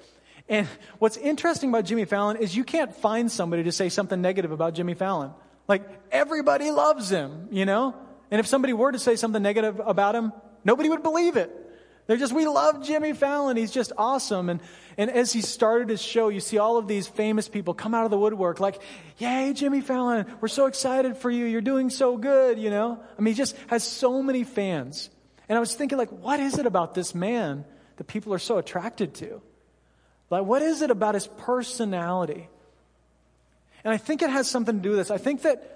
And what's interesting about Jimmy Fallon is you can't find somebody to say something negative about Jimmy Fallon. Like, everybody loves him, you know? And if somebody were to say something negative about him, nobody would believe it. They're just, we love Jimmy Fallon. He's just awesome. And, and as he started his show, you see all of these famous people come out of the woodwork like, Yay, Jimmy Fallon, we're so excited for you. You're doing so good, you know? I mean, he just has so many fans. And I was thinking, like, what is it about this man that people are so attracted to? Like, what is it about his personality? And I think it has something to do with this. I think that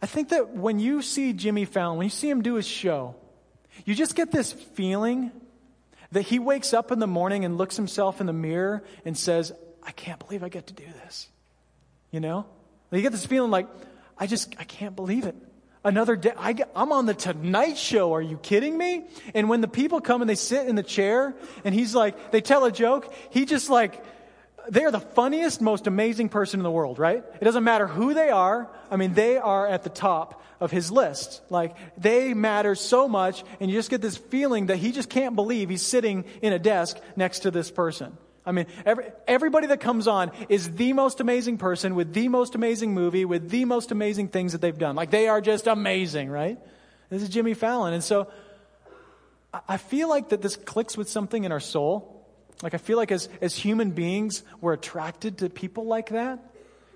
I think that when you see Jimmy Fallon, when you see him do his show, you just get this feeling that he wakes up in the morning and looks himself in the mirror and says, I can't believe I get to do this. You know? You get this feeling like, I just, I can't believe it. Another day, I get, I'm on the Tonight Show. Are you kidding me? And when the people come and they sit in the chair and he's like, they tell a joke, he just like, they are the funniest, most amazing person in the world, right? It doesn't matter who they are. I mean, they are at the top of his list. Like, they matter so much, and you just get this feeling that he just can't believe he's sitting in a desk next to this person. I mean, every, everybody that comes on is the most amazing person with the most amazing movie, with the most amazing things that they've done. Like, they are just amazing, right? This is Jimmy Fallon. And so, I feel like that this clicks with something in our soul. Like, I feel like as, as human beings, we're attracted to people like that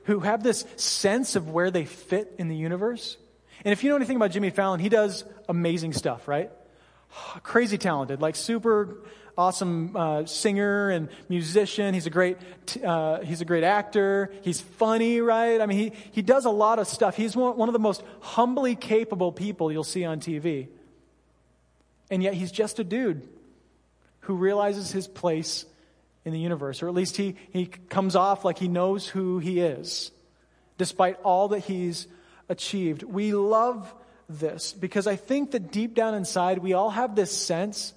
who have this sense of where they fit in the universe. And if you know anything about Jimmy Fallon, he does amazing stuff, right? Crazy talented, like super awesome uh, singer and musician. He's a great uh, he's a great actor. He's funny, right? I mean, he he does a lot of stuff. He's one, one of the most humbly capable people you'll see on TV. And yet he's just a dude who realizes his place in the universe, or at least he, he comes off like he knows who he is, despite all that he's achieved. We love this because I think that deep down inside, we all have this sense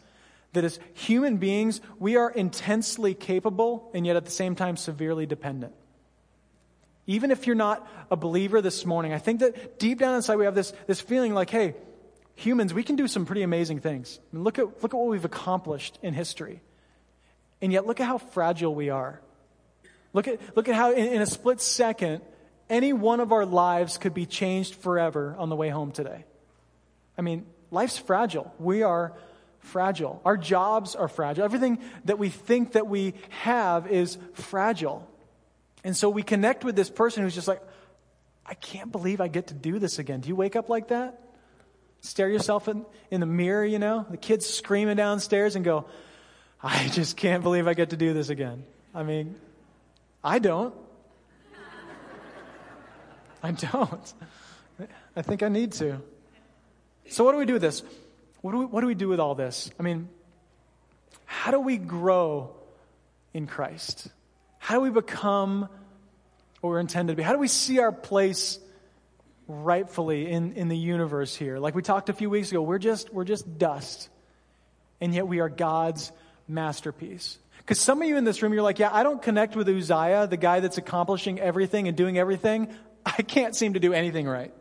that as human beings, we are intensely capable and yet at the same time severely dependent. Even if you're not a believer this morning, I think that deep down inside we have this, this feeling like, hey, humans, we can do some pretty amazing things. I mean, look, at, look at what we've accomplished in history. And yet, look at how fragile we are. Look at, look at how, in, in a split second, any one of our lives could be changed forever on the way home today. I mean, life's fragile. We are fragile. Our jobs are fragile. Everything that we think that we have is fragile. And so we connect with this person who's just like, I can't believe I get to do this again. Do you wake up like that? Stare yourself in, in the mirror, you know? The kids screaming downstairs and go, I just can't believe I get to do this again. I mean, I don't. I don't. I think I need to. So, what do we do with this? What do we, what do, we do with all this? I mean, how do we grow in Christ? How do we become what we're intended to be? How do we see our place rightfully in, in the universe here. Like we talked a few weeks ago, we're just, we're just dust. And yet we are God's masterpiece. Because some of you in this room, you're like, yeah, I don't connect with Uzziah, the guy that's accomplishing everything and doing everything. I can't seem to do anything right.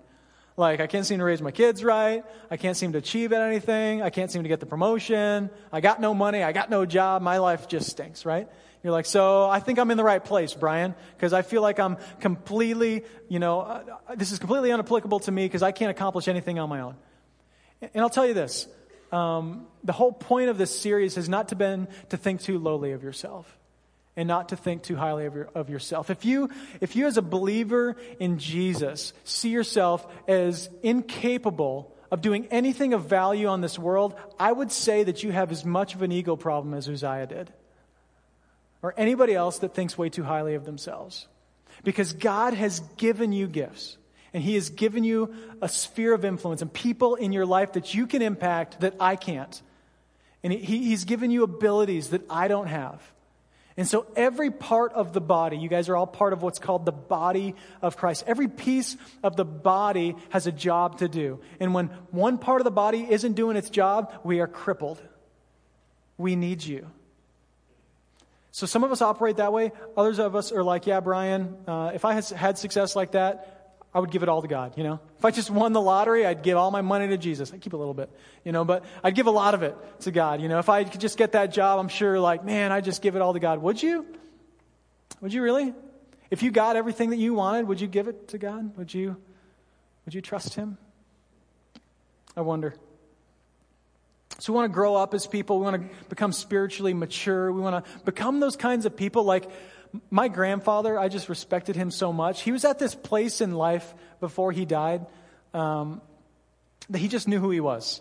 Like, I can't seem to raise my kids right. I can't seem to achieve at anything. I can't seem to get the promotion. I got no money. I got no job. My life just stinks, right? You're like, so I think I'm in the right place, Brian, because I feel like I'm completely, you know, uh, this is completely unapplicable to me because I can't accomplish anything on my own. And I'll tell you this um, the whole point of this series has not to been to think too lowly of yourself and not to think too highly of, your, of yourself. If you, if you, as a believer in Jesus, see yourself as incapable of doing anything of value on this world, I would say that you have as much of an ego problem as Uzziah did, or anybody else that thinks way too highly of themselves. Because God has given you gifts, and He has given you a sphere of influence and people in your life that you can impact that I can't. And he, He's given you abilities that I don't have. And so every part of the body, you guys are all part of what's called the body of Christ. Every piece of the body has a job to do. And when one part of the body isn't doing its job, we are crippled. We need you. So some of us operate that way. Others of us are like, yeah, Brian, uh, if I had, had success like that, I would give it all to God, you know? If I just won the lottery, I'd give all my money to Jesus. I'd keep a little bit, you know, but I'd give a lot of it to God, you know? If I could just get that job, I'm sure, like, man, I'd just give it all to God. Would you? Would you really? If you got everything that you wanted, would you give it to God? Would you, would you trust Him? I wonder. So we want to grow up as people. We want to become spiritually mature. We want to become those kinds of people like my grandfather, I just respected him so much. He was at this place in life before he died um, that he just knew who he was.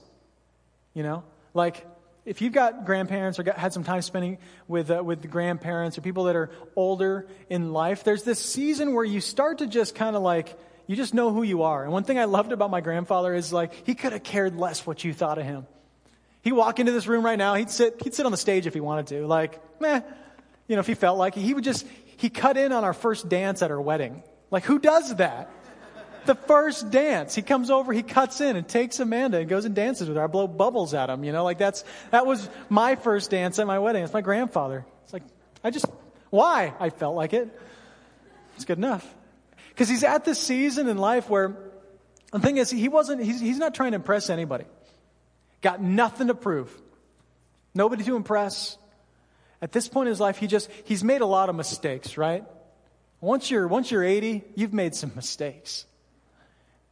You know? Like, if you've got grandparents or got, had some time spending with, uh, with grandparents or people that are older in life, there's this season where you start to just kind of like, you just know who you are. And one thing I loved about my grandfather is like, he could have cared less what you thought of him. He'd walk into this room right now, he'd sit, he'd sit on the stage if he wanted to. Like, meh, you know, if he felt like it, he would just, he cut in on our first dance at our wedding. Like, who does that? The first dance. He comes over, he cuts in and takes Amanda and goes and dances with her. I blow bubbles at him, you know, like that's, that was my first dance at my wedding. It's my grandfather. It's like, I just, why? I felt like it. It's good enough. Because he's at this season in life where the thing is, he wasn't, he's, he's not trying to impress anybody. Got nothing to prove. Nobody to impress. At this point in his life, he just, he's made a lot of mistakes, right? Once you're, once you're 80, you've made some mistakes.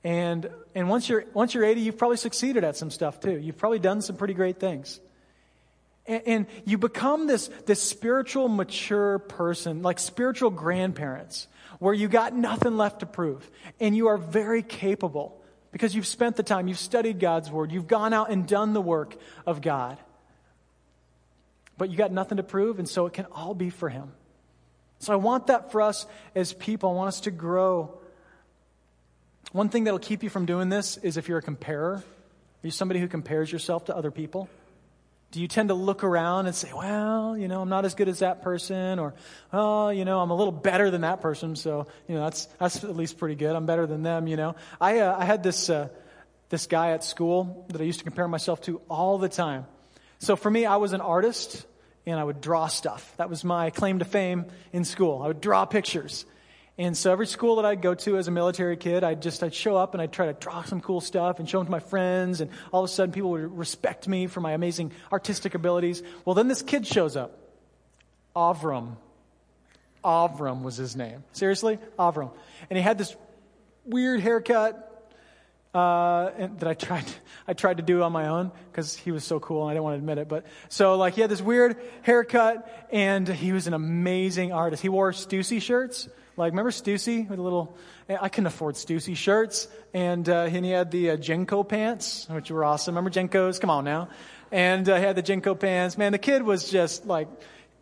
And, and once, you're, once you're 80, you've probably succeeded at some stuff too. You've probably done some pretty great things. And, and you become this, this spiritual, mature person, like spiritual grandparents, where you got nothing left to prove. And you are very capable because you've spent the time, you've studied God's word, you've gone out and done the work of God but you got nothing to prove, and so it can all be for Him. So I want that for us as people. I want us to grow. One thing that'll keep you from doing this is if you're a comparer. Are you somebody who compares yourself to other people? Do you tend to look around and say, well, you know, I'm not as good as that person, or, oh, you know, I'm a little better than that person, so, you know, that's, that's at least pretty good. I'm better than them, you know. I, uh, I had this, uh, this guy at school that I used to compare myself to all the time. So for me, I was an artist and I would draw stuff. That was my claim to fame in school. I would draw pictures. And so every school that I'd go to as a military kid, I'd just I'd show up and I'd try to draw some cool stuff and show them to my friends, and all of a sudden people would respect me for my amazing artistic abilities. Well, then this kid shows up, Avram. Avram was his name. Seriously, Avram, and he had this weird haircut, uh, that I tried, I tried to do on my own because he was so cool and I didn't want to admit it. But so like he had this weird haircut and he was an amazing artist. He wore Stussy shirts. Like remember Stussy with a little, I couldn't afford Stussy shirts. And, uh, and he had the uh, JNCO pants, which were awesome. Remember JNCOs? Come on now. And uh, he had the JNCO pants. Man, the kid was just like,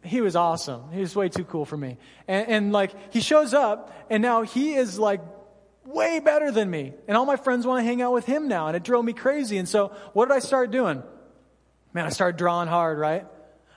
he was awesome. He was way too cool for me. And, and like he shows up and now he is like way better than me. And all my friends want to hang out with him now. And it drove me crazy. And so what did I start doing? Man, I started drawing hard, right?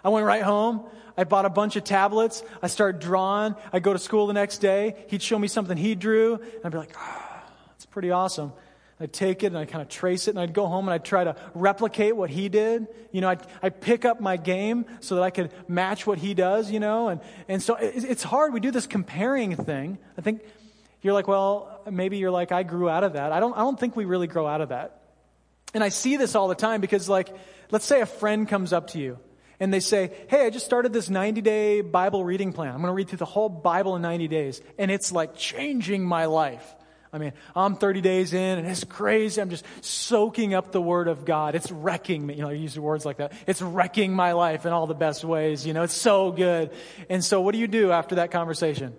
I went right home. I bought a bunch of tablets. I started drawing. I go to school the next day. He'd show me something he drew. And I'd be like, ah, oh, It's pretty awesome. I'd take it and I'd kind of trace it and I'd go home and I'd try to replicate what he did. You know, I'd, I'd pick up my game so that I could match what he does, you know, and, and so it, it's hard. We do this comparing thing. I think you're like, well, maybe you're like, I grew out of that. I don't, I don't think we really grow out of that. And I see this all the time because, like, let's say a friend comes up to you and they say, Hey, I just started this 90 day Bible reading plan. I'm going to read through the whole Bible in 90 days. And it's like changing my life. I mean, I'm 30 days in and it's crazy. I'm just soaking up the word of God. It's wrecking me. You know, I use words like that. It's wrecking my life in all the best ways. You know, it's so good. And so what do you do after that conversation?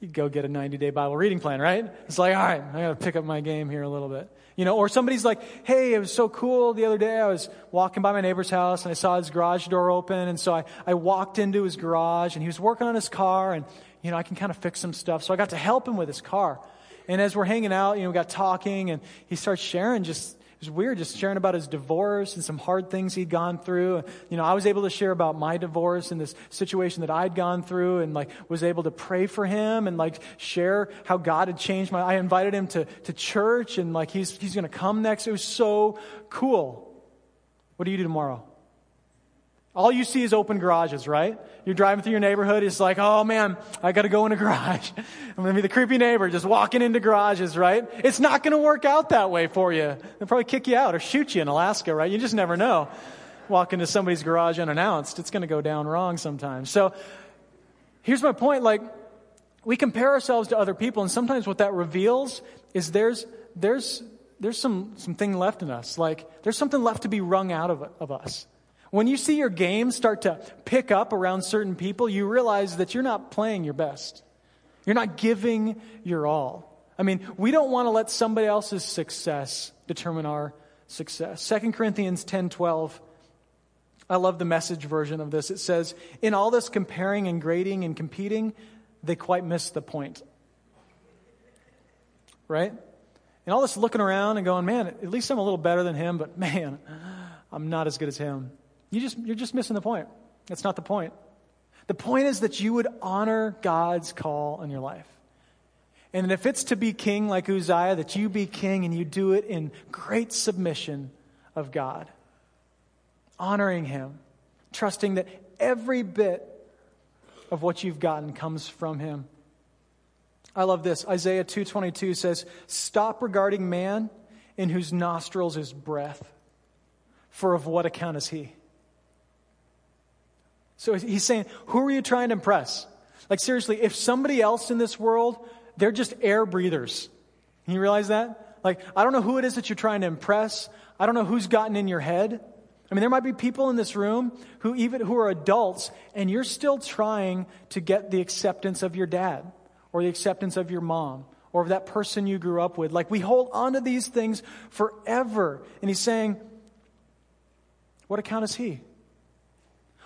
You go get a 90 day Bible reading plan, right? It's like, all right, I got to pick up my game here a little bit. You know, or somebody's like, hey, it was so cool. The other day I was walking by my neighbor's house and I saw his garage door open. And so I, I walked into his garage and he was working on his car and, you know, I can kind of fix some stuff. So I got to help him with his car. And as we're hanging out, you know, we got talking, and he starts sharing just was weird just sharing about his divorce and some hard things he'd gone through. You know, I was able to share about my divorce and this situation that I'd gone through and like was able to pray for him and like share how God had changed my I invited him to, to church and like he's he's gonna come next. It was so cool. What do you do tomorrow? All you see is open garages, right? You're driving through your neighborhood. It's like, oh man, I got to go in a garage. I'm to be the creepy neighbor just walking into garages, right? It's not to work out that way for you. They'll probably kick you out or shoot you in Alaska, right? You just never know. Walk into somebody's garage unannounced. It's to go down wrong sometimes. So here's my point. Like, we compare ourselves to other people, and sometimes what that reveals is there's, there's, there's some, some thing left in us. Like, there's something left to be wrung out of, of us. When you see your game start to pick up around certain people, you realize that you're not playing your best. You're not giving your all. I mean, we don't want to let somebody else's success determine our success. 2 Corinthians 10:12 I love the message version of this. It says, "In all this comparing and grading and competing, they quite miss the point." Right? And all this looking around and going, "Man, at least I'm a little better than him, but man, I'm not as good as him." You just, you're just missing the point. That's not the point. The point is that you would honor God's call in your life. And if it's to be king like Uzziah, that you be king and you do it in great submission of God, honoring Him, trusting that every bit of what you've gotten comes from Him. I love this. Isaiah 2:22 says, "Stop regarding man in whose nostrils is breath, for of what account is he?" So he's saying, who are you trying to impress? Like, seriously, if somebody else in this world, they're just air breathers. You realize that? Like, I don't know who it is that you're trying to impress. I don't know who's gotten in your head. I mean, there might be people in this room who even who are adults, and you're still trying to get the acceptance of your dad or the acceptance of your mom or of that person you grew up with. Like we hold on to these things forever. And he's saying, What account is he?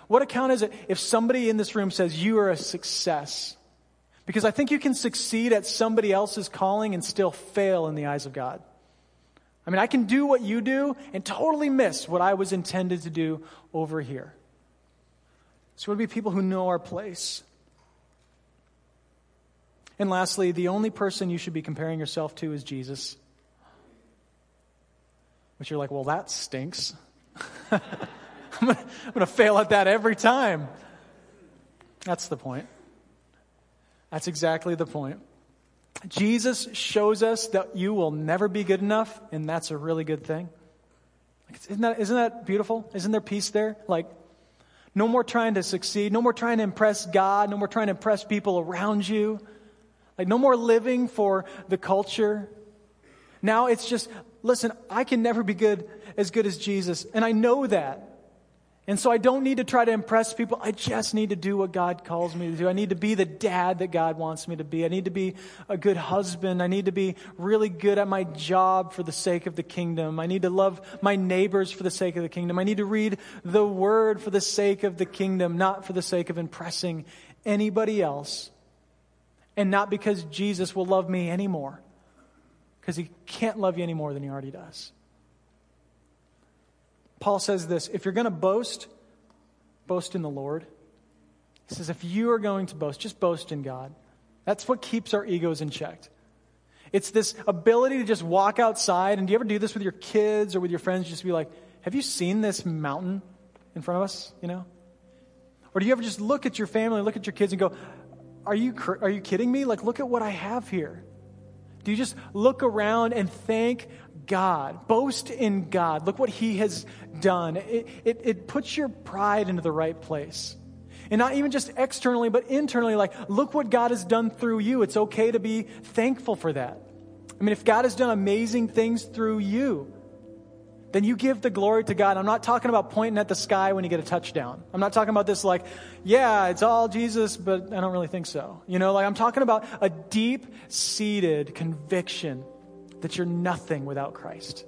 What account is it if somebody in this room says you are a success? Because I think you can succeed at somebody else's calling and still fail in the eyes of God. I mean, I can do what you do and totally miss what I was intended to do over here. So, it would be people who know our place. And lastly, the only person you should be comparing yourself to is Jesus. Which you're like, well, that stinks. I'm going to fail at that every time. That's the point. That's exactly the point. Jesus shows us that you will never be good enough, and that's a really good thing. Isn't that, isn't that beautiful? Isn't there peace there? Like, no more trying to succeed, no more trying to impress God, no more trying to impress people around you. Like, no more living for the culture. Now it's just, listen, I can never be good as good as Jesus, and I know that. And so I don't need to try to impress people. I just need to do what God calls me to do. I need to be the dad that God wants me to be. I need to be a good husband. I need to be really good at my job for the sake of the kingdom. I need to love my neighbors for the sake of the kingdom. I need to read the word for the sake of the kingdom, not for the sake of impressing anybody else. And not because Jesus will love me anymore. Because he can't love you any more than he already does. Paul says this if you're going to boast, boast in the Lord. He says, if you are going to boast, just boast in God. That's what keeps our egos in check. It's this ability to just walk outside. And do you ever do this with your kids or with your friends? Just be like, have you seen this mountain in front of us? You know? Or do you ever just look at your family, look at your kids and go, are you, are you kidding me? Like, look at what I have here. Do you just look around and thank God? Boast in God. Look what He has done. It, it, it puts your pride into the right place. And not even just externally, but internally, like, look what God has done through you. It's okay to be thankful for that. I mean, if God has done amazing things through you, then you give the glory to God. I'm not talking about pointing at the sky when you get a touchdown. I'm not talking about this like, yeah, it's all Jesus, but I don't really think so. You know, like I'm talking about a deep seated conviction that you're nothing without Christ.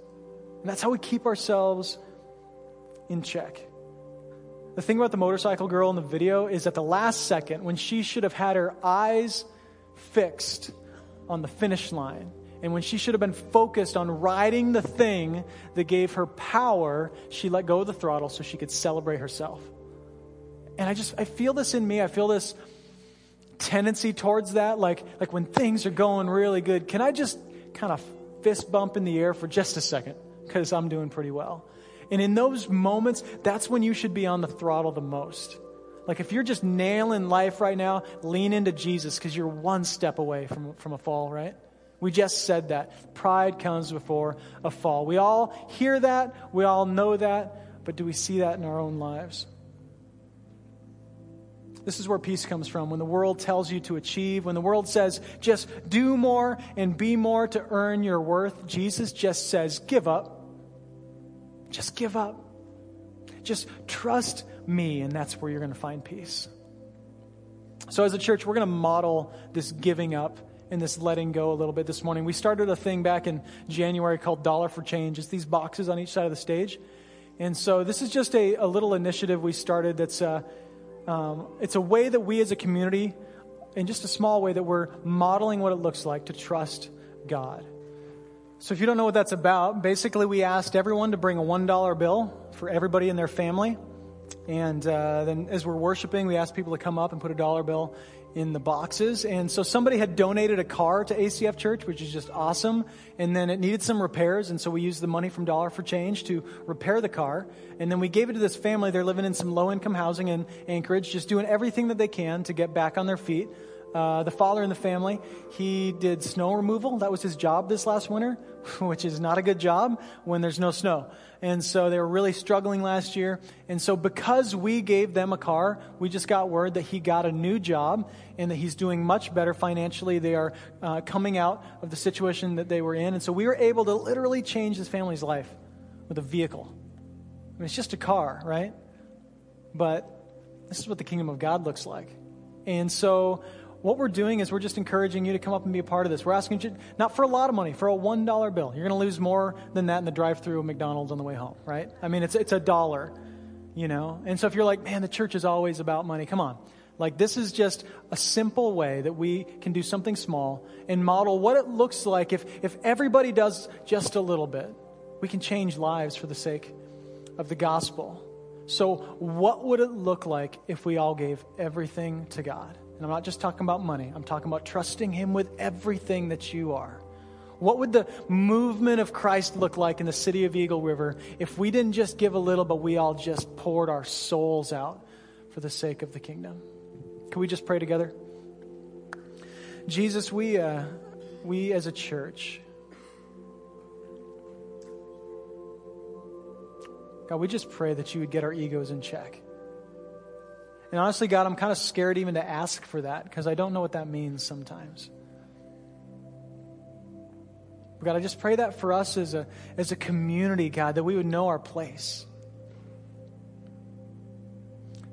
And that's how we keep ourselves in check. The thing about the motorcycle girl in the video is at the last second, when she should have had her eyes fixed on the finish line, and when she should have been focused on riding the thing that gave her power, she let go of the throttle so she could celebrate herself. And I just, I feel this in me. I feel this tendency towards that. Like, like when things are going really good, can I just kind of fist bump in the air for just a second? Because I'm doing pretty well. And in those moments, that's when you should be on the throttle the most. Like if you're just nailing life right now, lean into Jesus because you're one step away from, from a fall, right? We just said that. Pride comes before a fall. We all hear that, we all know that, but do we see that in our own lives? This is where peace comes from. When the world tells you to achieve, when the world says just do more and be more to earn your worth, Jesus just says give up. Just give up. Just trust me, and that's where you're going to find peace. So, as a church, we're going to model this giving up and this letting go a little bit this morning. We started a thing back in January called Dollar for Change. It's these boxes on each side of the stage. And so, this is just a, a little initiative we started that's a, uh, um, it's a way that we as a community, in just a small way, that we're modeling what it looks like to trust God. So, if you don't know what that's about, basically we asked everyone to bring a $1 bill for everybody in their family. And uh, then, as we're worshiping, we asked people to come up and put a dollar bill in the boxes. And so, somebody had donated a car to ACF Church, which is just awesome. And then it needed some repairs. And so, we used the money from Dollar for Change to repair the car. And then we gave it to this family. They're living in some low income housing in Anchorage, just doing everything that they can to get back on their feet. Uh, the father in the family, he did snow removal. That was his job this last winter, which is not a good job when there's no snow. And so they were really struggling last year. And so because we gave them a car, we just got word that he got a new job and that he's doing much better financially. They are uh, coming out of the situation that they were in. And so we were able to literally change his family's life with a vehicle. I mean, it's just a car, right? But this is what the kingdom of God looks like. And so what we're doing is we're just encouraging you to come up and be a part of this. We're asking you, not for a lot of money, for a $1 bill. You're going to lose more than that in the drive through of McDonald's on the way home, right? I mean, it's, it's a dollar, you know? And so if you're like, man, the church is always about money, come on. Like, this is just a simple way that we can do something small and model what it looks like if, if everybody does just a little bit. We can change lives for the sake of the gospel. So, what would it look like if we all gave everything to God? And I'm not just talking about money, I'm talking about trusting Him with everything that you are. What would the movement of Christ look like in the city of Eagle River if we didn't just give a little, but we all just poured our souls out for the sake of the kingdom? Can we just pray together? Jesus, we, uh, we as a church, God, we just pray that you would get our egos in check. And honestly, God, I'm kind of scared even to ask for that because I don't know what that means sometimes. But God, I just pray that for us as a, as a community, God, that we would know our place.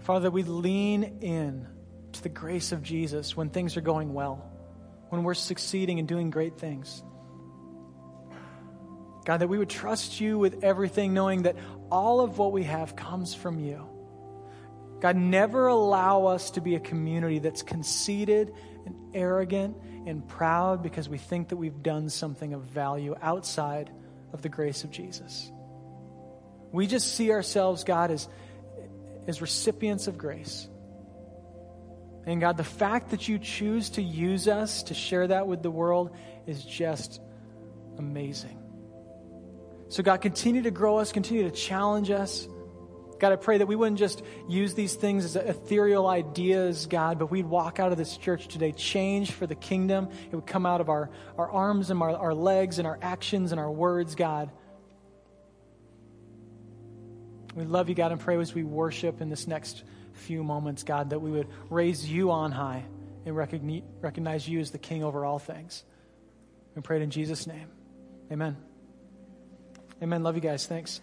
Father, that we lean in to the grace of Jesus when things are going well, when we're succeeding and doing great things. God, that we would trust you with everything, knowing that all of what we have comes from you. God, never allow us to be a community that's conceited and arrogant and proud because we think that we've done something of value outside of the grace of Jesus. We just see ourselves, God, as, as recipients of grace. And God, the fact that you choose to use us to share that with the world is just amazing. So, God, continue to grow us, continue to challenge us. God, I pray that we wouldn't just use these things as ethereal ideas, God, but we'd walk out of this church today changed for the kingdom. It would come out of our, our arms and our, our legs and our actions and our words, God. We love you, God, and pray as we worship in this next few moments, God, that we would raise you on high and recognize you as the King over all things. We pray it in Jesus' name. Amen. Amen. Love you guys. Thanks.